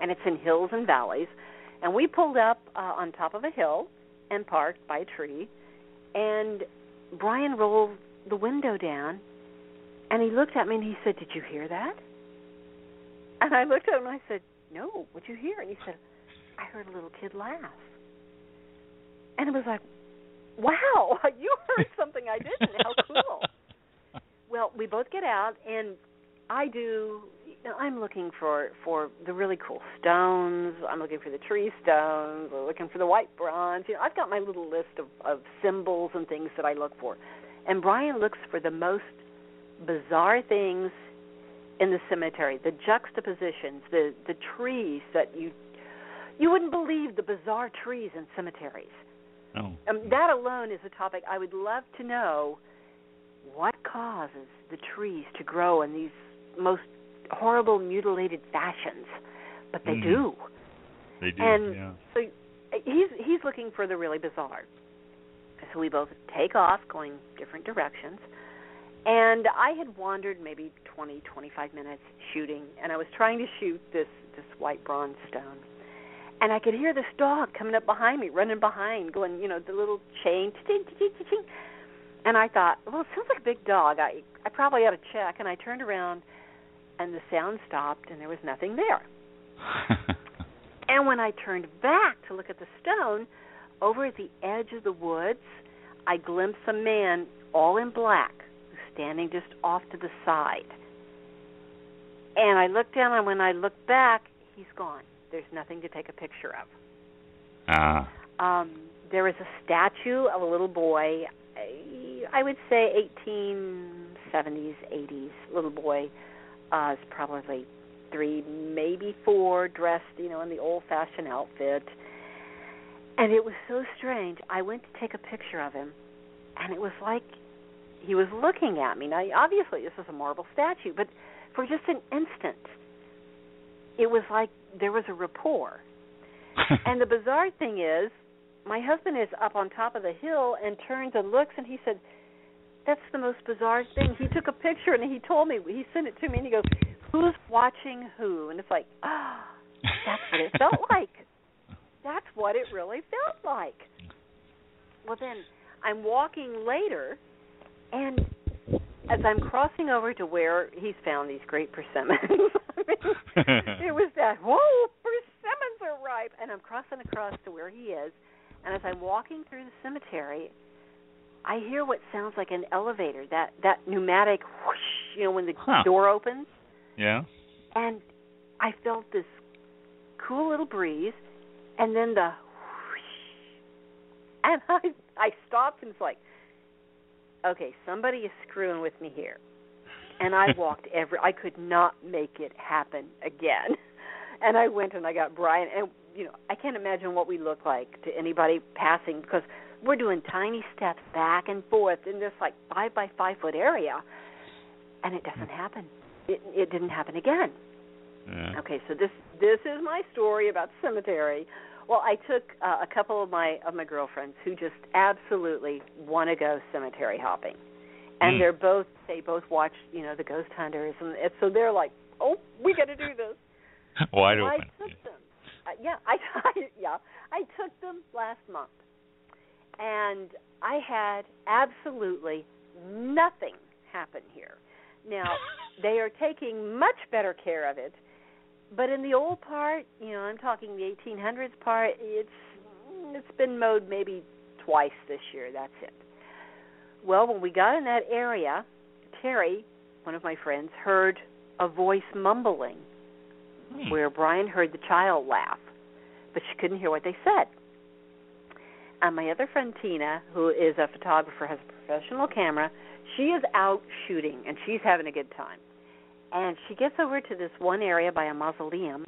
And it's in hills and valleys, and we pulled up uh, on top of a hill and parked by a tree, and Brian rolled the window down, and he looked at me and he said, "Did you hear that?" And I looked at him and I said, "No, what'd you hear?" And he said, "I heard a little kid laugh." And it was like, "Wow, you heard something I didn't. How cool!" Well, we both get out, and I do. You know, I'm looking for for the really cool stones. I'm looking for the tree stones. I'm looking for the white bronze. You know, I've got my little list of of symbols and things that I look for. And Brian looks for the most bizarre things in the cemetery, the juxtapositions, the the trees that you you wouldn't believe the bizarre trees in cemeteries. Oh. Um, that alone is a topic I would love to know. What causes the trees to grow in these most horrible, mutilated fashions? But they Mhm. do. They do. And yeah. so he's he's looking for the really bizarre. So we both take off, going different directions. And I had wandered maybe 20, 25 minutes shooting, and I was trying to shoot this this white bronze stone. And I could hear this dog coming up behind me, running behind, going, you know, the little chain. And I thought, well, it sounds like a big dog. I I probably ought to check. And I turned around, and the sound stopped, and there was nothing there. And when I turned back to look at the stone, over at the edge of the woods, I glimpsed a man all in black standing just off to the side. And I looked down, and when I looked back, he's gone. There's nothing to take a picture of. ah. Um, there was a statue of a little boy, I- I would say 1870s, 80s, little boy, uh, is probably three, maybe four, dressed, you know, in the old-fashioned outfit. And it was so strange. I went to take a picture of him, and it was like he was looking at me. Now, obviously, this is a marble statue, but for just an instant, it was like there was a rapport. And the bizarre thing is, my husband is up on top of the hill and turns and looks, and he said, "That's the most bizarre thing." He took a picture and he told me he sent it to me, and he goes, "Who's watching who?" And it's like, ah, that's what it felt like. That's what it really felt like. Well, then I'm walking later, and as I'm crossing over to where he's found these great persimmons, it was that whoa, persimmons are ripe, and I'm crossing across to where he is, and as I'm walking through the cemetery, I hear what sounds like an elevator, that that pneumatic whoosh, you know, when the Huh. door opens, yeah. and I felt this cool little breeze, and then the whoosh, and I I stopped and it's like, okay, somebody is screwing with me here, and I walked every. I could not make it happen again, and I went and I got Brian, and you know I can't imagine what we look like to anybody passing because we're doing tiny steps back and forth in this like five by five foot area, and it doesn't happen. It it didn't happen again. Yeah. Okay, so this this is my story about cemetery. Well, I took uh, a couple of my of my girlfriends who just absolutely want to go cemetery hopping, and Mm. they're both they both watch you know the Ghost Hunters, and so they're like, oh, we got to do this. Wide So open. I took them. Uh, yeah, I, I yeah I took them last month, and I had absolutely nothing happen here. Now they are taking much better care of it, but in the old part, you know, I'm talking the 1800s part. It's it's been mowed maybe twice this year. That's it. Well, when we got in that area, Terry, one of my friends, heard a voice mumbling Hmm. where Brian heard the child laugh, but she couldn't hear what they said. And my other friend Tina, who is a photographer, has a professional camera. She is out shooting and she's having a good time. And she gets over to this one area by a mausoleum,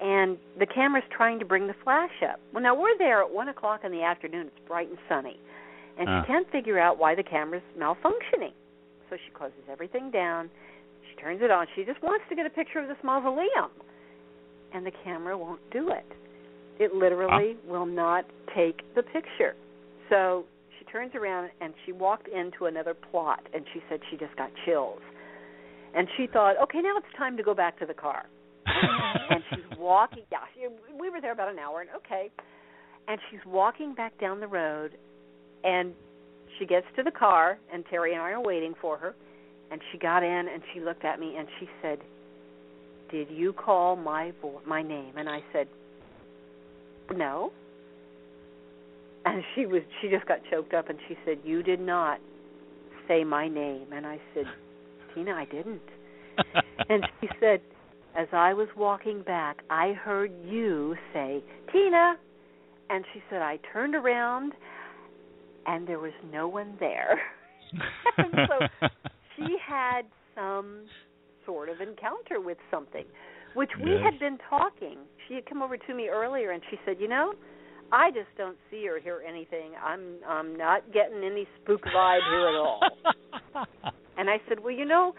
and the camera's trying to bring the flash up. Well, now we're there at one o'clock in the afternoon. It's bright and sunny, and Huh. she ah. can't figure out why the camera's malfunctioning. So she closes everything down. She turns it on. She just wants to get a picture of this mausoleum, and the camera won't do it. It literally ah. will not take the picture. So she turns around and she walked into another plot, and she said she just got chills. And she thought, okay, now it's time to go back to the car and she's walking. Yeah, she, we were there about an hour, and okay. And she's walking back down the road, and she gets to the car, and Terry and I are waiting for her. And she got in, and she looked at me, and she said, "Did you call my vo- my name?" And I said, "No." And she was she just got choked up, and she said, "You did not say my name." And I said, "Tina, I didn't." And she said, as I was walking back, I heard you say, Tina. And she said, I turned around and there was no one there. and so she had some sort of encounter with something, which we Yes. had been talking. She had come over to me earlier and she said, You know, I just don't see or hear anything. I'm I'm not getting any spook vibe here at all. And I said, Well, you know,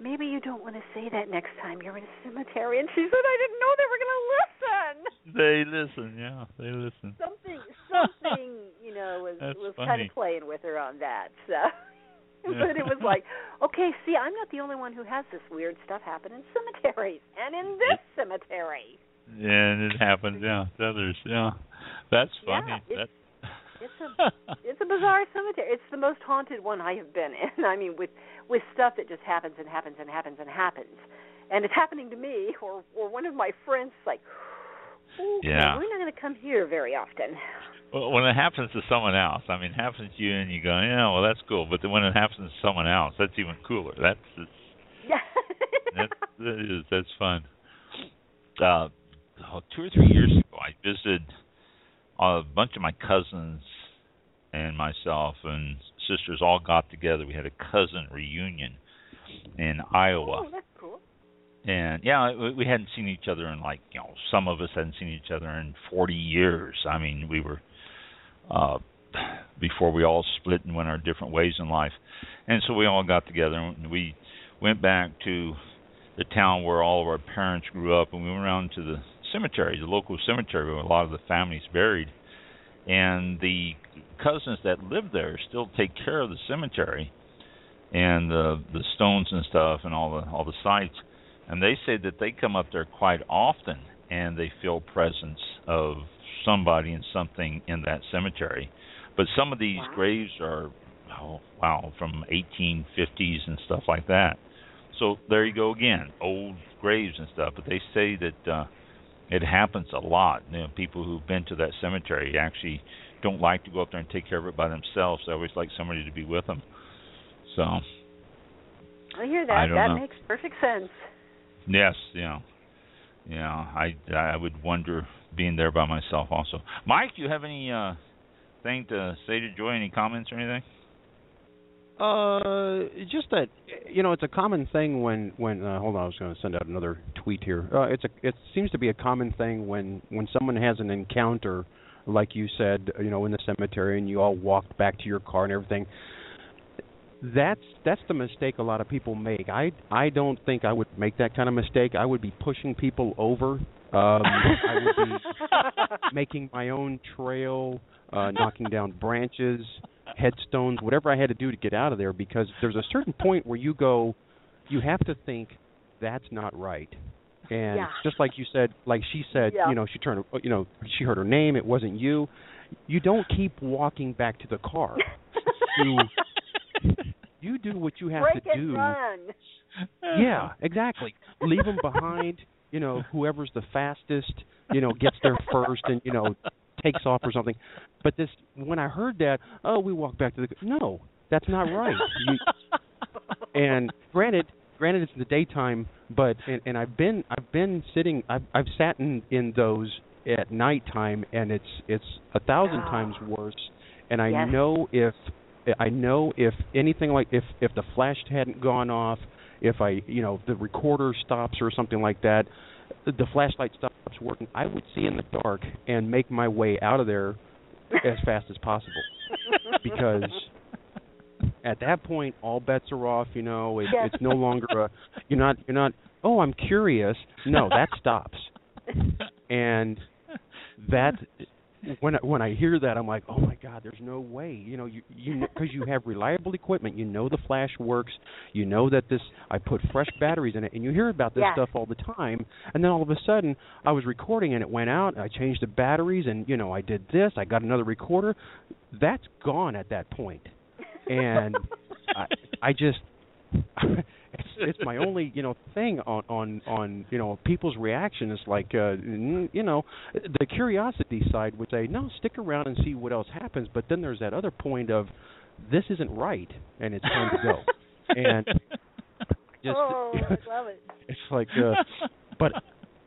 maybe you don't want to say that next time you're in a cemetery. And she said, I didn't know they were going to listen. they listen, yeah, they listen. Something, something, you know, was That's was kind of playing with her on that. So, Yeah. but it was like, okay, see, I'm not the only one who has this weird stuff happen in cemeteries, and in this cemetery. And it happens, yeah, to others, yeah. That's funny. it's- That's It's a it's a bizarre cemetery. It's the most haunted one I have been in. I mean, with with stuff that just happens and happens and happens and happens, and it's happening to me or or one of my friends. Like, Yeah. we're not going to come here very often. Well, when it happens to someone else, I mean, it happens to you, and you go, yeah, well, that's cool. But then when it happens to someone else, that's even cooler. That's it's, Yeah. that's that is that's fun. Uh, oh, two or three years ago, I visited a bunch of my cousins and myself and sisters all got together. We had a cousin reunion in Iowa. oh, that's cool. And yeah, we- we hadn't seen each other in like you know some of us hadn't seen each other in 40 years. I mean, we were uh before we all split and went our different ways in life, and so we all got together and we went back to the town where all of our parents grew up, and we went around to the cemetery, the local cemetery where a lot of the families buried, and the cousins that lived there still take care of the cemetery and the the stones and stuff and all the all the sites and they say that they come up there quite often and they feel presence of somebody and something in that cemetery. But some of these Wow. graves are oh wow from 1850s and stuff like that. So there you go again, old graves and stuff. But they say that uh, it happens a lot. You know, people who've been to that cemetery actually don't like to go up there and take care of it by themselves. They always like somebody to be with them. So I hear that. I that know. makes perfect sense. Yes, yeah, yeah. I I would wonder being there by myself also. Mike, do you have any uh thing to say to Joy? Any comments or anything? Uh, just that you know, it's a common thing when when uh, hold on, I was going to send out another tweet here. Uh, it's a it seems to be a common thing when when someone has an encounter, like you said, you know, in the cemetery, and you all walked back to your car and everything. That's that's the mistake a lot of people make. I I don't think I would make that kind of mistake. I would be pushing people over. Um, I would be making my own trail, uh, knocking down branches, headstones, whatever I had to do to get out of there because there's a certain point where you go you have to think that's not right. And Yeah. just like you said, like she said, Yeah. you know, she turned you know, she heard her name, it wasn't you. You don't keep walking back to the car. You you do what you have Break to do. run. Yeah, exactly. Leave them behind. You know, whoever's the fastest, you know, gets there first, and you know, takes off or something. But this, when I heard that, oh, we walk back to the. No, that's not right. You, and granted, granted, it's in the daytime, but and, and I've been I've been sitting I've I've sat in in those at nighttime, and it's it's a thousand Ah. times worse. And I Yes. know if I know if anything like if if the flash hadn't gone off, if I you know the recorder stops or something like that, the flashlight stops working, I would see in the dark and make my way out of there as fast as possible. because at that point all bets are off. You know, it, Yes. it's no longer a you're not you're not. Oh, I'm curious. No, that stops. And that when I, when I hear that, I'm like, oh my God, there's no way. You know, you you because you have reliable equipment, you know the flash works, you know that this I put fresh batteries in it, and you hear about this Yeah. stuff all the time. And then all of a sudden, I was recording and it went out. I changed the batteries, and you know, I did this. I got another recorder. That's gone at that point, and I I just. it's it's my only you know thing on on on you know people's reaction is like uh you know the curiosity side would say no stick around and see what else happens but then there's that other point of this isn't right and it's time to go and just oh, I love it. it's like uh but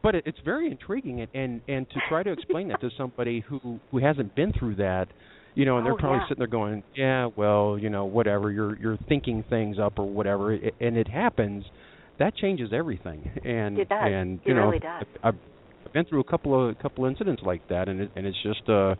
but it, it's very intriguing and and and to try to explain that to somebody who who hasn't been through that you know and they're Oh, probably yeah. sitting there going yeah well you know whatever you're you're thinking things up or whatever it, and it happens that changes everything and It does. and It you know really does. I've, I've been through a couple of couple incidents like that and it and it's just uh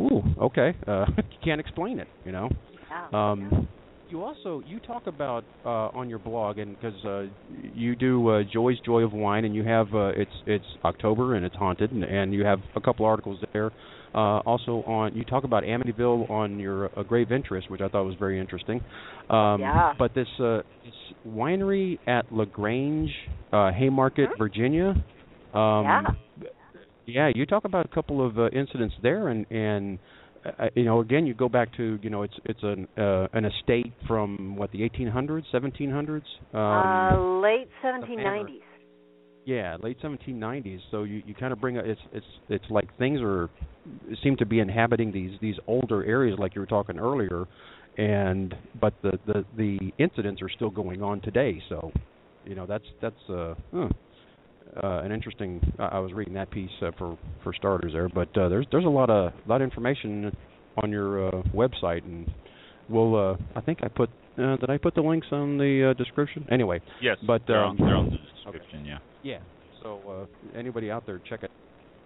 ooh okay uh you can't explain it you know Yeah. um, you also you talk about uh, on your blog, and because uh, you do uh, Joy's Joy of Wine, and you have uh, it's it's October and it's haunted, and, and you have a couple articles there. Uh, also on you talk about Amityville on your uh, Grave Interest, which I thought was very interesting. Um, Yeah. But this uh, this winery at La Grange, uh, Haymarket, Mhm. Virginia. Um, Yeah. yeah, you talk about a couple of uh, incidents there, and and uh, you know, again, you go back to you know, it's it's an uh, an estate from what the 1800s, 1700s. Um, uh, late 1790s. Yeah, late 1790s. So you you kind of bring a, it's it's it's like things are seem to be inhabiting these these older areas, like you were talking earlier, and but the the the incidents are still going on today. So, you know, that's that's uh, huh, uh an interesting. I I was reading that piece uh, for for starters there, but uh, there's there's a lot of lot of information on your uh, website, and we'll uh, I think I put uh, did I put the links on the uh, description? Anyway, yes, But, they're, on, um, they're on the description. Yeah. Yeah. So uh, anybody out there, check it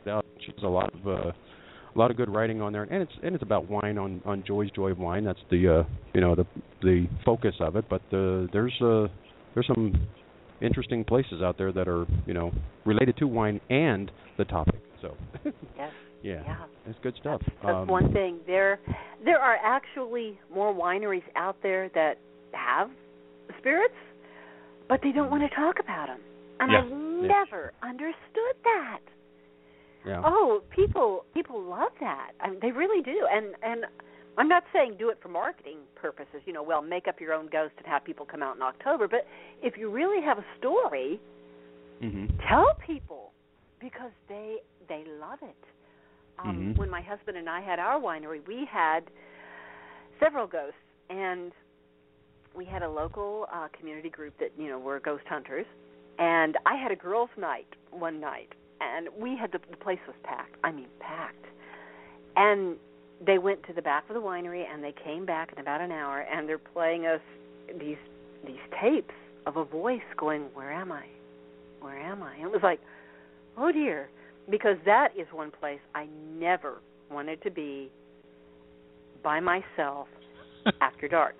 out. She does a lot of uh, a lot of good writing on there, and it's and it's about wine on on Joy's Joy of Wine. That's the uh, you know the the focus of it. But uh, there's uh, there's some interesting places out there that are you know related to wine and the topic. So Yes. yeah, Yeah. it's good stuff. That's, that's Um, one thing. There, there are actually more wineries out there that have spirits, but they don't want to talk about them. And Yeah. I've never understood that. Yeah. Oh, people, people love that. I mean, they really do. And and I'm not saying do it for marketing purposes. You know, well, make up your own ghost and have people come out in October. But if you really have a story, hmm tell people because they they love it. Um, Mhm. When my husband and I had our winery, we had several ghosts, and we had a local uh, community group that you know were ghost hunters. And I had a girls' night one night, and we had the, the place was packed. I mean, packed. And they went to the back of the winery, and they came back in about an hour, and they're playing us these these tapes of a voice going, "Where am I? Where am I?" And it was like, "Oh dear," because that is one place I never wanted to be by myself after dark.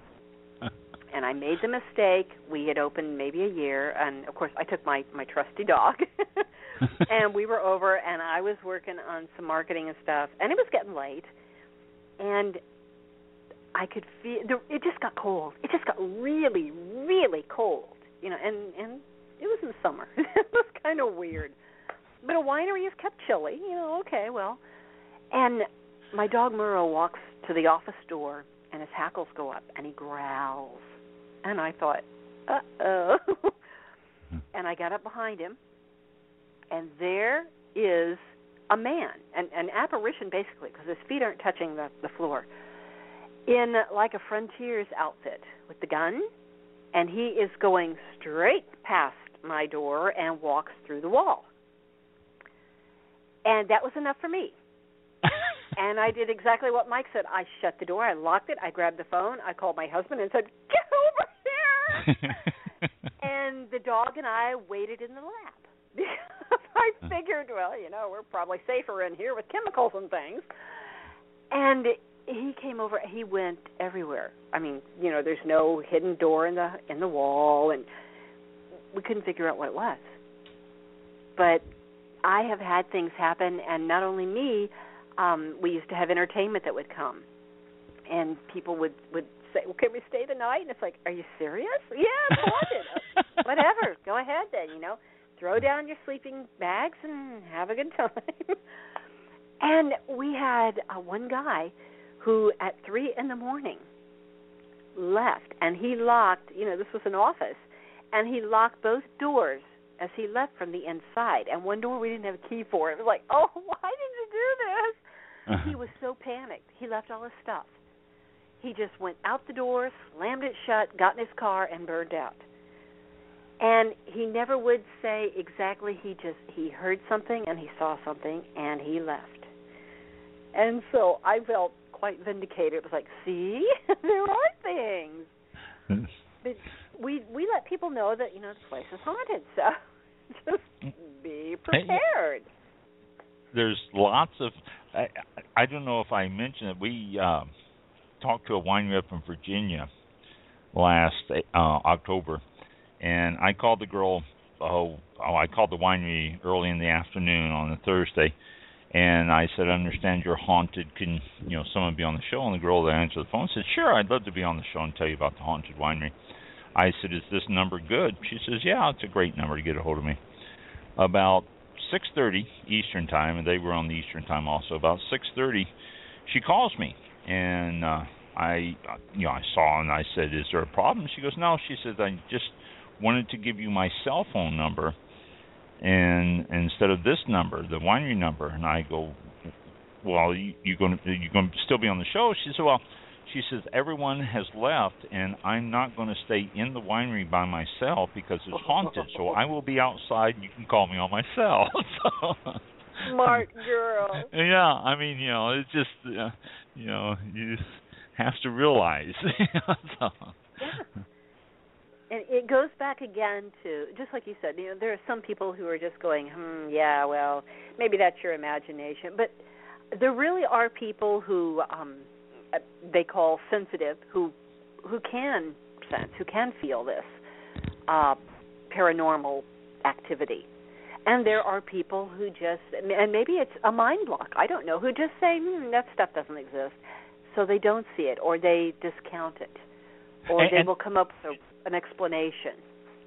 And I made the mistake. We had opened maybe a year, and of course, I took my my trusty dog, and we were over, and I was working on some marketing and stuff, and it was getting late, and I could feel it just got cold. It just got really, really cold, you know, and and it was in summer. it was kind of weird, but a winery is kept chilly, you know. Okay, well, and my dog Murrow walks to the office door, and his hackles go up, and he growls, and I thought, uh oh, and I got up behind him, and there is a man, an, an apparition basically, because his feet aren't touching the the floor, in like a frontier's outfit with the gun, and he is going straight past my door and walks through the wall. And that was enough for me. and I did exactly what Mike said. I shut the door, I locked it, I grabbed the phone, I called my husband and said, "Get over here!" and the dog and I waited in the lab. Because I figured, well, you know, we're probably safer in here with chemicals and things. And he came over. He went everywhere. I mean, you know, there's no hidden door in the in the wall, and we couldn't figure out what it was. But I have had things happen, and not only me. Um, we used to have entertainment that would come, and people would would say, "Well, can we stay the night?" And it's like, "Are you serious? Yeah, haunted. Whatever. Go ahead then. You know, throw down your sleeping bags and have a good time." and we had uh, one guy who, at three in the morning, left, and he locked. You know, this was an office, and he locked both doors as he left from the inside. And one door we didn't have a key for. It was like, "Oh, why did you do this?" Uh-huh. He was so panicked. He left all his stuff. He just went out the door, slammed it shut, got in his car, and burned out. And he never would say exactly. He just he heard something and he saw something and he left. And so I felt quite vindicated. It was like, see, there are things. But we we let people know that you know the place is haunted. So just be prepared. There's lots of. I, I don't know if I mentioned it. We uh, talked to a winery up in Virginia last uh, October, and I called the girl. Oh, oh, I called the winery early in the afternoon on a Thursday, and I said, "I understand you're haunted. Can you know someone be on the show?" And the girl that answered the phone said, "Sure, I'd love to be on the show and tell you about the haunted winery." I said, "Is this number good?" She says, "Yeah, it's a great number to get a hold of me." About 6:30 Eastern time, and they were on the Eastern time also. About 6:30, she calls me, and uh, I, you know, I saw and I said, "Is there a problem?" She goes, "No." She says, "I just wanted to give you my cell phone number, and instead of this number, the winery number." And I go, "Well, you, you're going to you going to still be on the show?" She said, "Well." She says everyone has left, and I'm not going to stay in the winery by myself because it's haunted. So I will be outside. And You can call me on my cell. so, Smart girl. yeah, I mean, you know, it's just, uh, you know, you have to realize. so. Yeah. And it goes back again to just like you said. You know, there are some people who are just going, "Hmm, yeah, well, maybe that's your imagination," but there really are people who um uh, they call sensitive who who can sense, who can feel this uh, paranormal activity. And there are people who just, and maybe it's a mind block. I don't know. Who just say hmm, that stuff doesn't exist, so they don't see it, or they discount it, or And- they and- will come up with a, an explanation.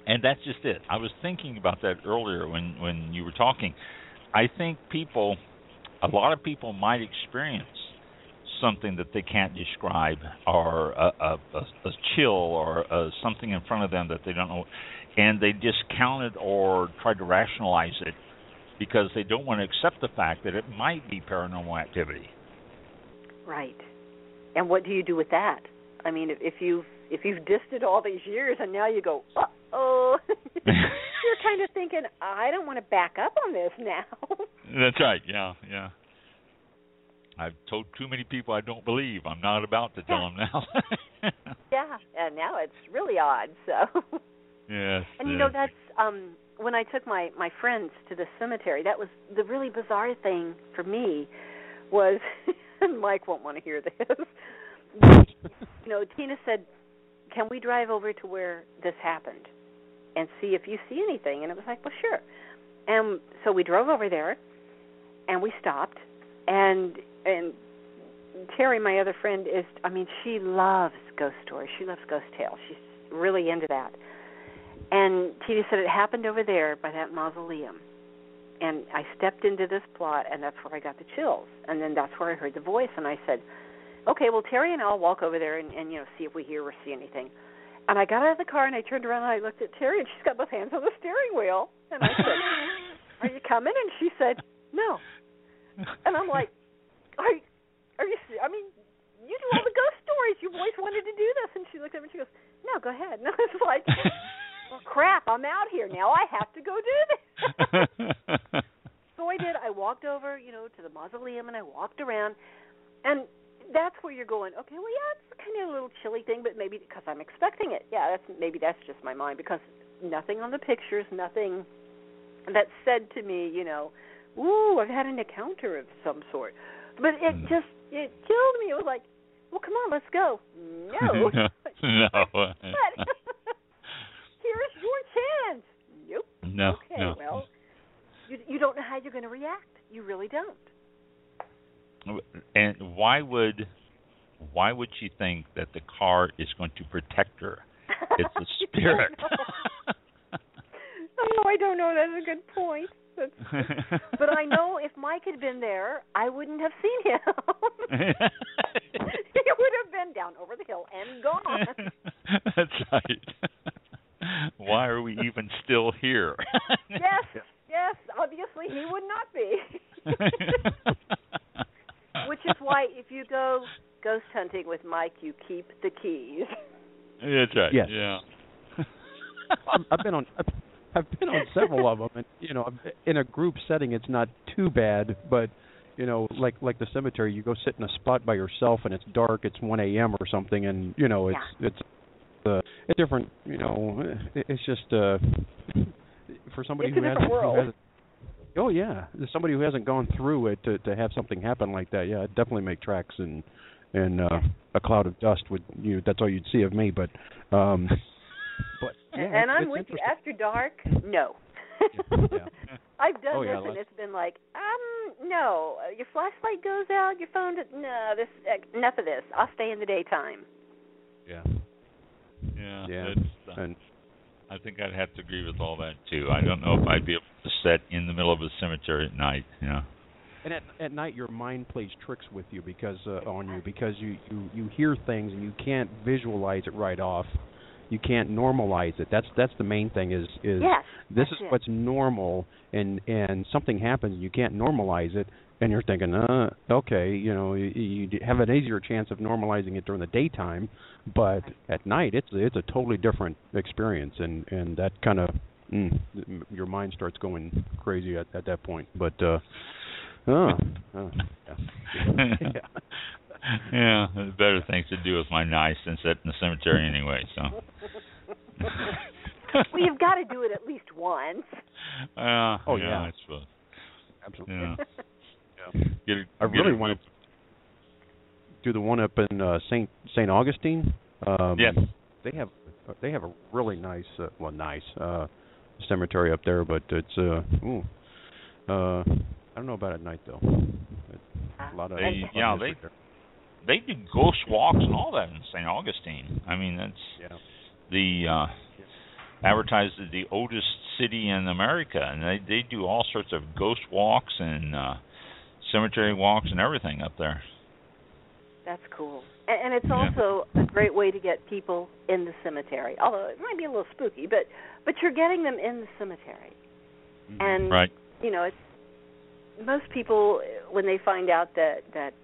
And that's just it. I was thinking about that earlier when when you were talking. I think people, a lot of people might experience something that they can't describe, or a, a, a, a chill, or uh something in front of them that they don't know, and they discount it or try to rationalize it because they don't want to accept the fact that it might be paranormal activity. Right. And what do you do with that? I mean, if, if you've if you've dissed it all these years and now you go, oh, you're kind of thinking, I don't want to back up on this now. That's right. Yeah, yeah. I've told too many people I don't believe. I'm not about to tell them now. yeah, and now it's really odd. So, yes. and you yes. know that's um when I took my my friends to the cemetery. That was the really bizarre thing for me was, and Mike won't want to hear this. you know, Tina said, "Can we drive over to where this happened and see if you see anything?" And it was like, "Well, sure." And so we drove over there, and we stopped, and and Terry, my other friend, is I mean, she loves ghost stories. She loves ghost tales. She's really into that. And Tina said it happened over there by that mausoleum. And I stepped into this plot, and that's where I got the chills. And then that's where I heard the voice, and I said, "Okay, well, Terry and I'll walk over there and, and you know see if we hear or see anything." And I got out of the car and I turned around and I looked at Terry, and she's got both hands on the steering wheel. And I said, "Are you coming?" And she said, "No." And I'm like, "Are are you? I mean, you do all the ghost stories. You've always wanted to do this." And she looked at me and she goes, "No, go ahead." And I was like, "Well, crap! I'm out here now. I have to go do this." so I did. I walked over, you know, to the mausoleum, and I walked around, and that's where you're going. Okay, well, yeah, it's kind of a little chilly thing, but maybe because I'm expecting it. Yeah, that's maybe that's just my mind because nothing on the pictures, nothing that said to me, you know, ooh, I've had an encounter of some sort. But it Mm. just it killed me. It was like, well, come on, let's go. No. no. but here's your chance. Nope. No. Okay, no. well, you you don't know how you're going to react. You really don't. And why would why would she think that the car is going to protect her? It's a spirit. oh, I don't know. That's a good point. But I know if Mike had been there, I wouldn't have seen him. he would have been down over the hill and gone. That's right. Why are we even still here? yes, yes. Obviously, he would not be. Which is why, if you go ghost hunting with Mike, you keep the keys. That's right. Yes. Yeah. I've, I've been on. I've, I've been on several of them, and you know, in a group setting, it's not too bad. But you know, like like the cemetery, you go sit in a spot by yourself, and it's dark. It's 1 a.m. or something, and you know, it's Yeah. it's uh, it's different. You know, it- it's just uh, for somebody It's who different hasn't. who hasn't Oh yeah, There's somebody who hasn't gone through it to to have something happen like that. Yeah, it'd definitely make tracks and and uh, a cloud of dust would you. That's all you'd see of me. But um, but yeah, and it's- I'm with you. After dark, no. Yeah. I've done Oh, yeah, this, and it's been like, um, no. Uh, Your flashlight goes out. Your phone. No, this. Uh, enough of this. I'll stay in the daytime. Yeah. Yeah. Yeah. It's, uh, And I think I'd have to agree with all that too. I don't know if I'd be able to sit in the middle of a cemetery at night. Yeah. and at at night your mind plays tricks with you because uh, on you because you you you hear things and you can't visualize it right off. You can't normalize it. That's that's the main thing is is Yes. this is it. what's normal and and something happens and you can't normalize it and you're thinking uh okay you know you, you have an easier chance of normalizing it during the daytime but at night it's it's a totally different experience and and that kind of mm, your mind starts going crazy at at that point but uh oh, oh yeah yeah yeah, better things to do with my nice than sit in the cemetery anyway. So. well, you've got to do it at least once. Uh, Oh, yeah, yeah. I suppose. absolutely Yeah. Get a, I get really want to do the one up in uh Saint Saint Augustine um Yes. they have they have a really nice uh, well nice uh cemetery up there but it's uh ooh, uh I don't know about at night though a lot of They- a lot of yeah, they- They do ghost walks and all that in St. Augustine. I mean, that's yeah the uh advertised as the oldest city in America, and they they do all sorts of ghost walks and uh cemetery walks and everything up there. That's cool. And, and it's Yeah. also a great way to get people in the cemetery. Although it might be a little spooky, but but you're getting them in the cemetery. And Right. you know, it's most people when they find out that that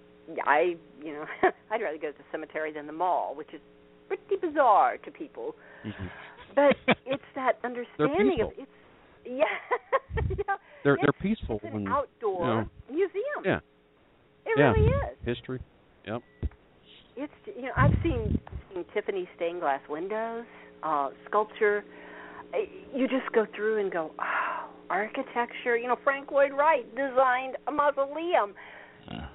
I, you know, I'd rather go to the cemetery than the mall, which is pretty bizarre to people. Mhm. But it's that understanding of peaceful. it's yeah, yeah. they're it's, they're peaceful it's an when outdoor you know, museum. yeah It yeah. really is. history yep It's you know I've seen seen Tiffany stained glass windows, uh, sculpture. You just go through and go, oh, architecture. You know Frank Lloyd Wright designed a mausoleum. Uh.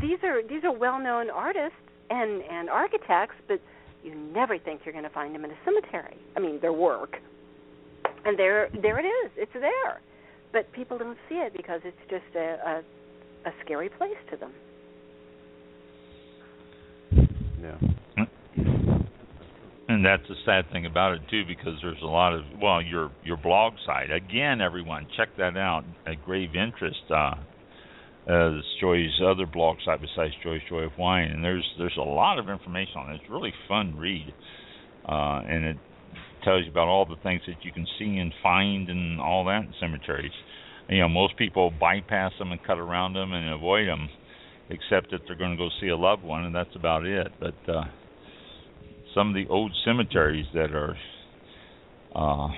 These are these are well known artists and and architects, but you never think you're going to find them in a cemetery. I mean their work, and there there it is. It's there, but people don't see it because it's just a a, a scary place to them. yeah And that's the sad thing about it too, because there's a lot of well, your your blog site again. Everyone, check that out. A grave interest. Uh, uh, it's Joy's other blog site besides Joy's Joy of Wine, and there's there's a lot of information on it. It's a really fun read, uh, and it tells you about all the things that you can see and find and all that in cemeteries. You know, most people bypass them and cut around them and avoid them, except that they're going to go see a loved one, and that's about it. But uh, some of the old cemeteries that are, uh,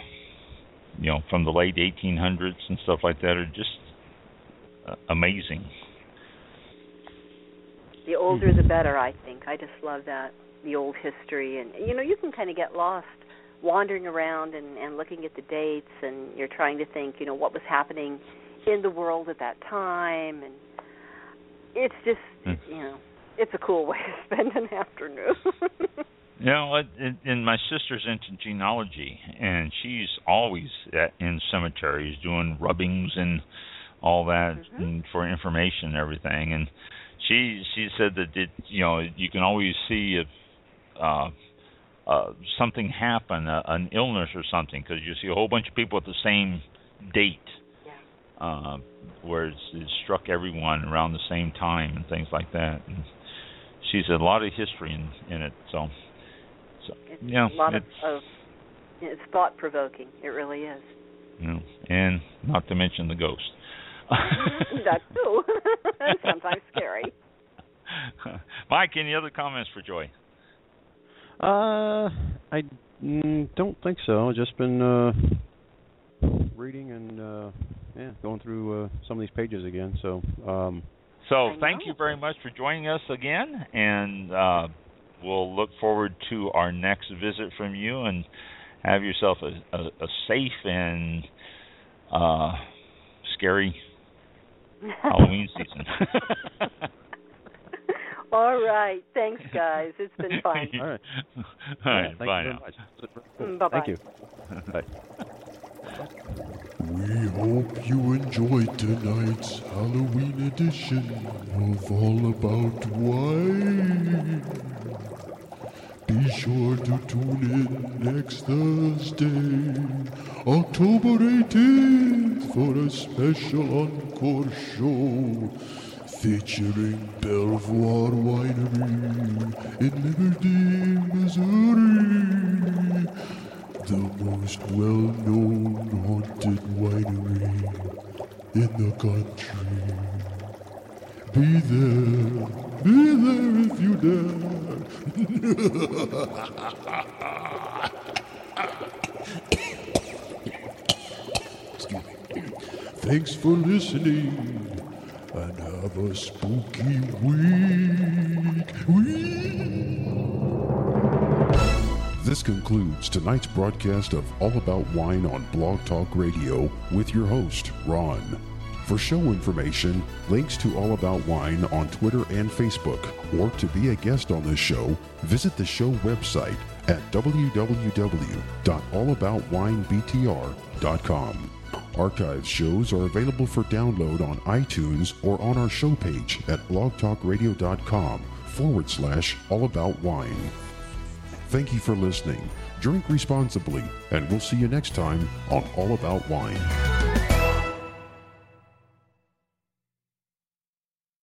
you know, from the late 1800s and stuff like that are just uh, amazing. The older the better, I think. I just love that the old history, and you know, you can kind of get lost wandering around and and looking at the dates, and you're trying to think, you know, what was happening in the world at that time, and it's just, Hmm. you know, it's a cool way to spend an afternoon. you know, and my sister's into genealogy, and she's always at, in cemeteries doing rubbings and all that mm-hmm. and for information and everything. And she she said that it, you know you can always see if uh, uh, something happen, uh, an illness or something, because you see a whole bunch of people at the same date. Yeah. Uh, where it's, it struck everyone around the same time and things like that. And she said a lot of history in in it. So, so it's yeah, a lot it's, of, of it's thought provoking. It really is. You know, and not to mention the ghost. that too. Sometimes scary. Mike, any other comments for Joy? Uh, I mm, don't think so. I've just been uh, reading and uh, yeah, going through uh, some of these pages again. So. Um, so thank you very much for joining us again, and uh, we'll look forward to our next visit from you. And have yourself a, a, a safe and uh, scary Halloween season. All right. Thanks, guys. It's been fun. All right. All right. Yeah, bye now. Mm, bye-bye. Thank you. Bye. We hope you enjoyed tonight's Halloween edition of All About Wine. Be sure to tune in next Thursday, October 18th, for a special encore show featuring Belvoir Winery in Liberty, Missouri, the most well-known haunted winery in the country. Be there, be there if you dare. Excuse me. Thanks for listening and spooky week. Week. This concludes tonight's broadcast of All About Wine on Blog Talk Radio with your host, Ron. For show information, links to All About Wine on Twitter and Facebook, or to be a guest on this show, visit the show website at www.allaboutwinebtr.com. Archive shows are available for download on iTunes or on our show page at blogtalkradio.com forward slash all about wine. Thank you for listening. Drink responsibly, and we'll see you next time on All About Wine.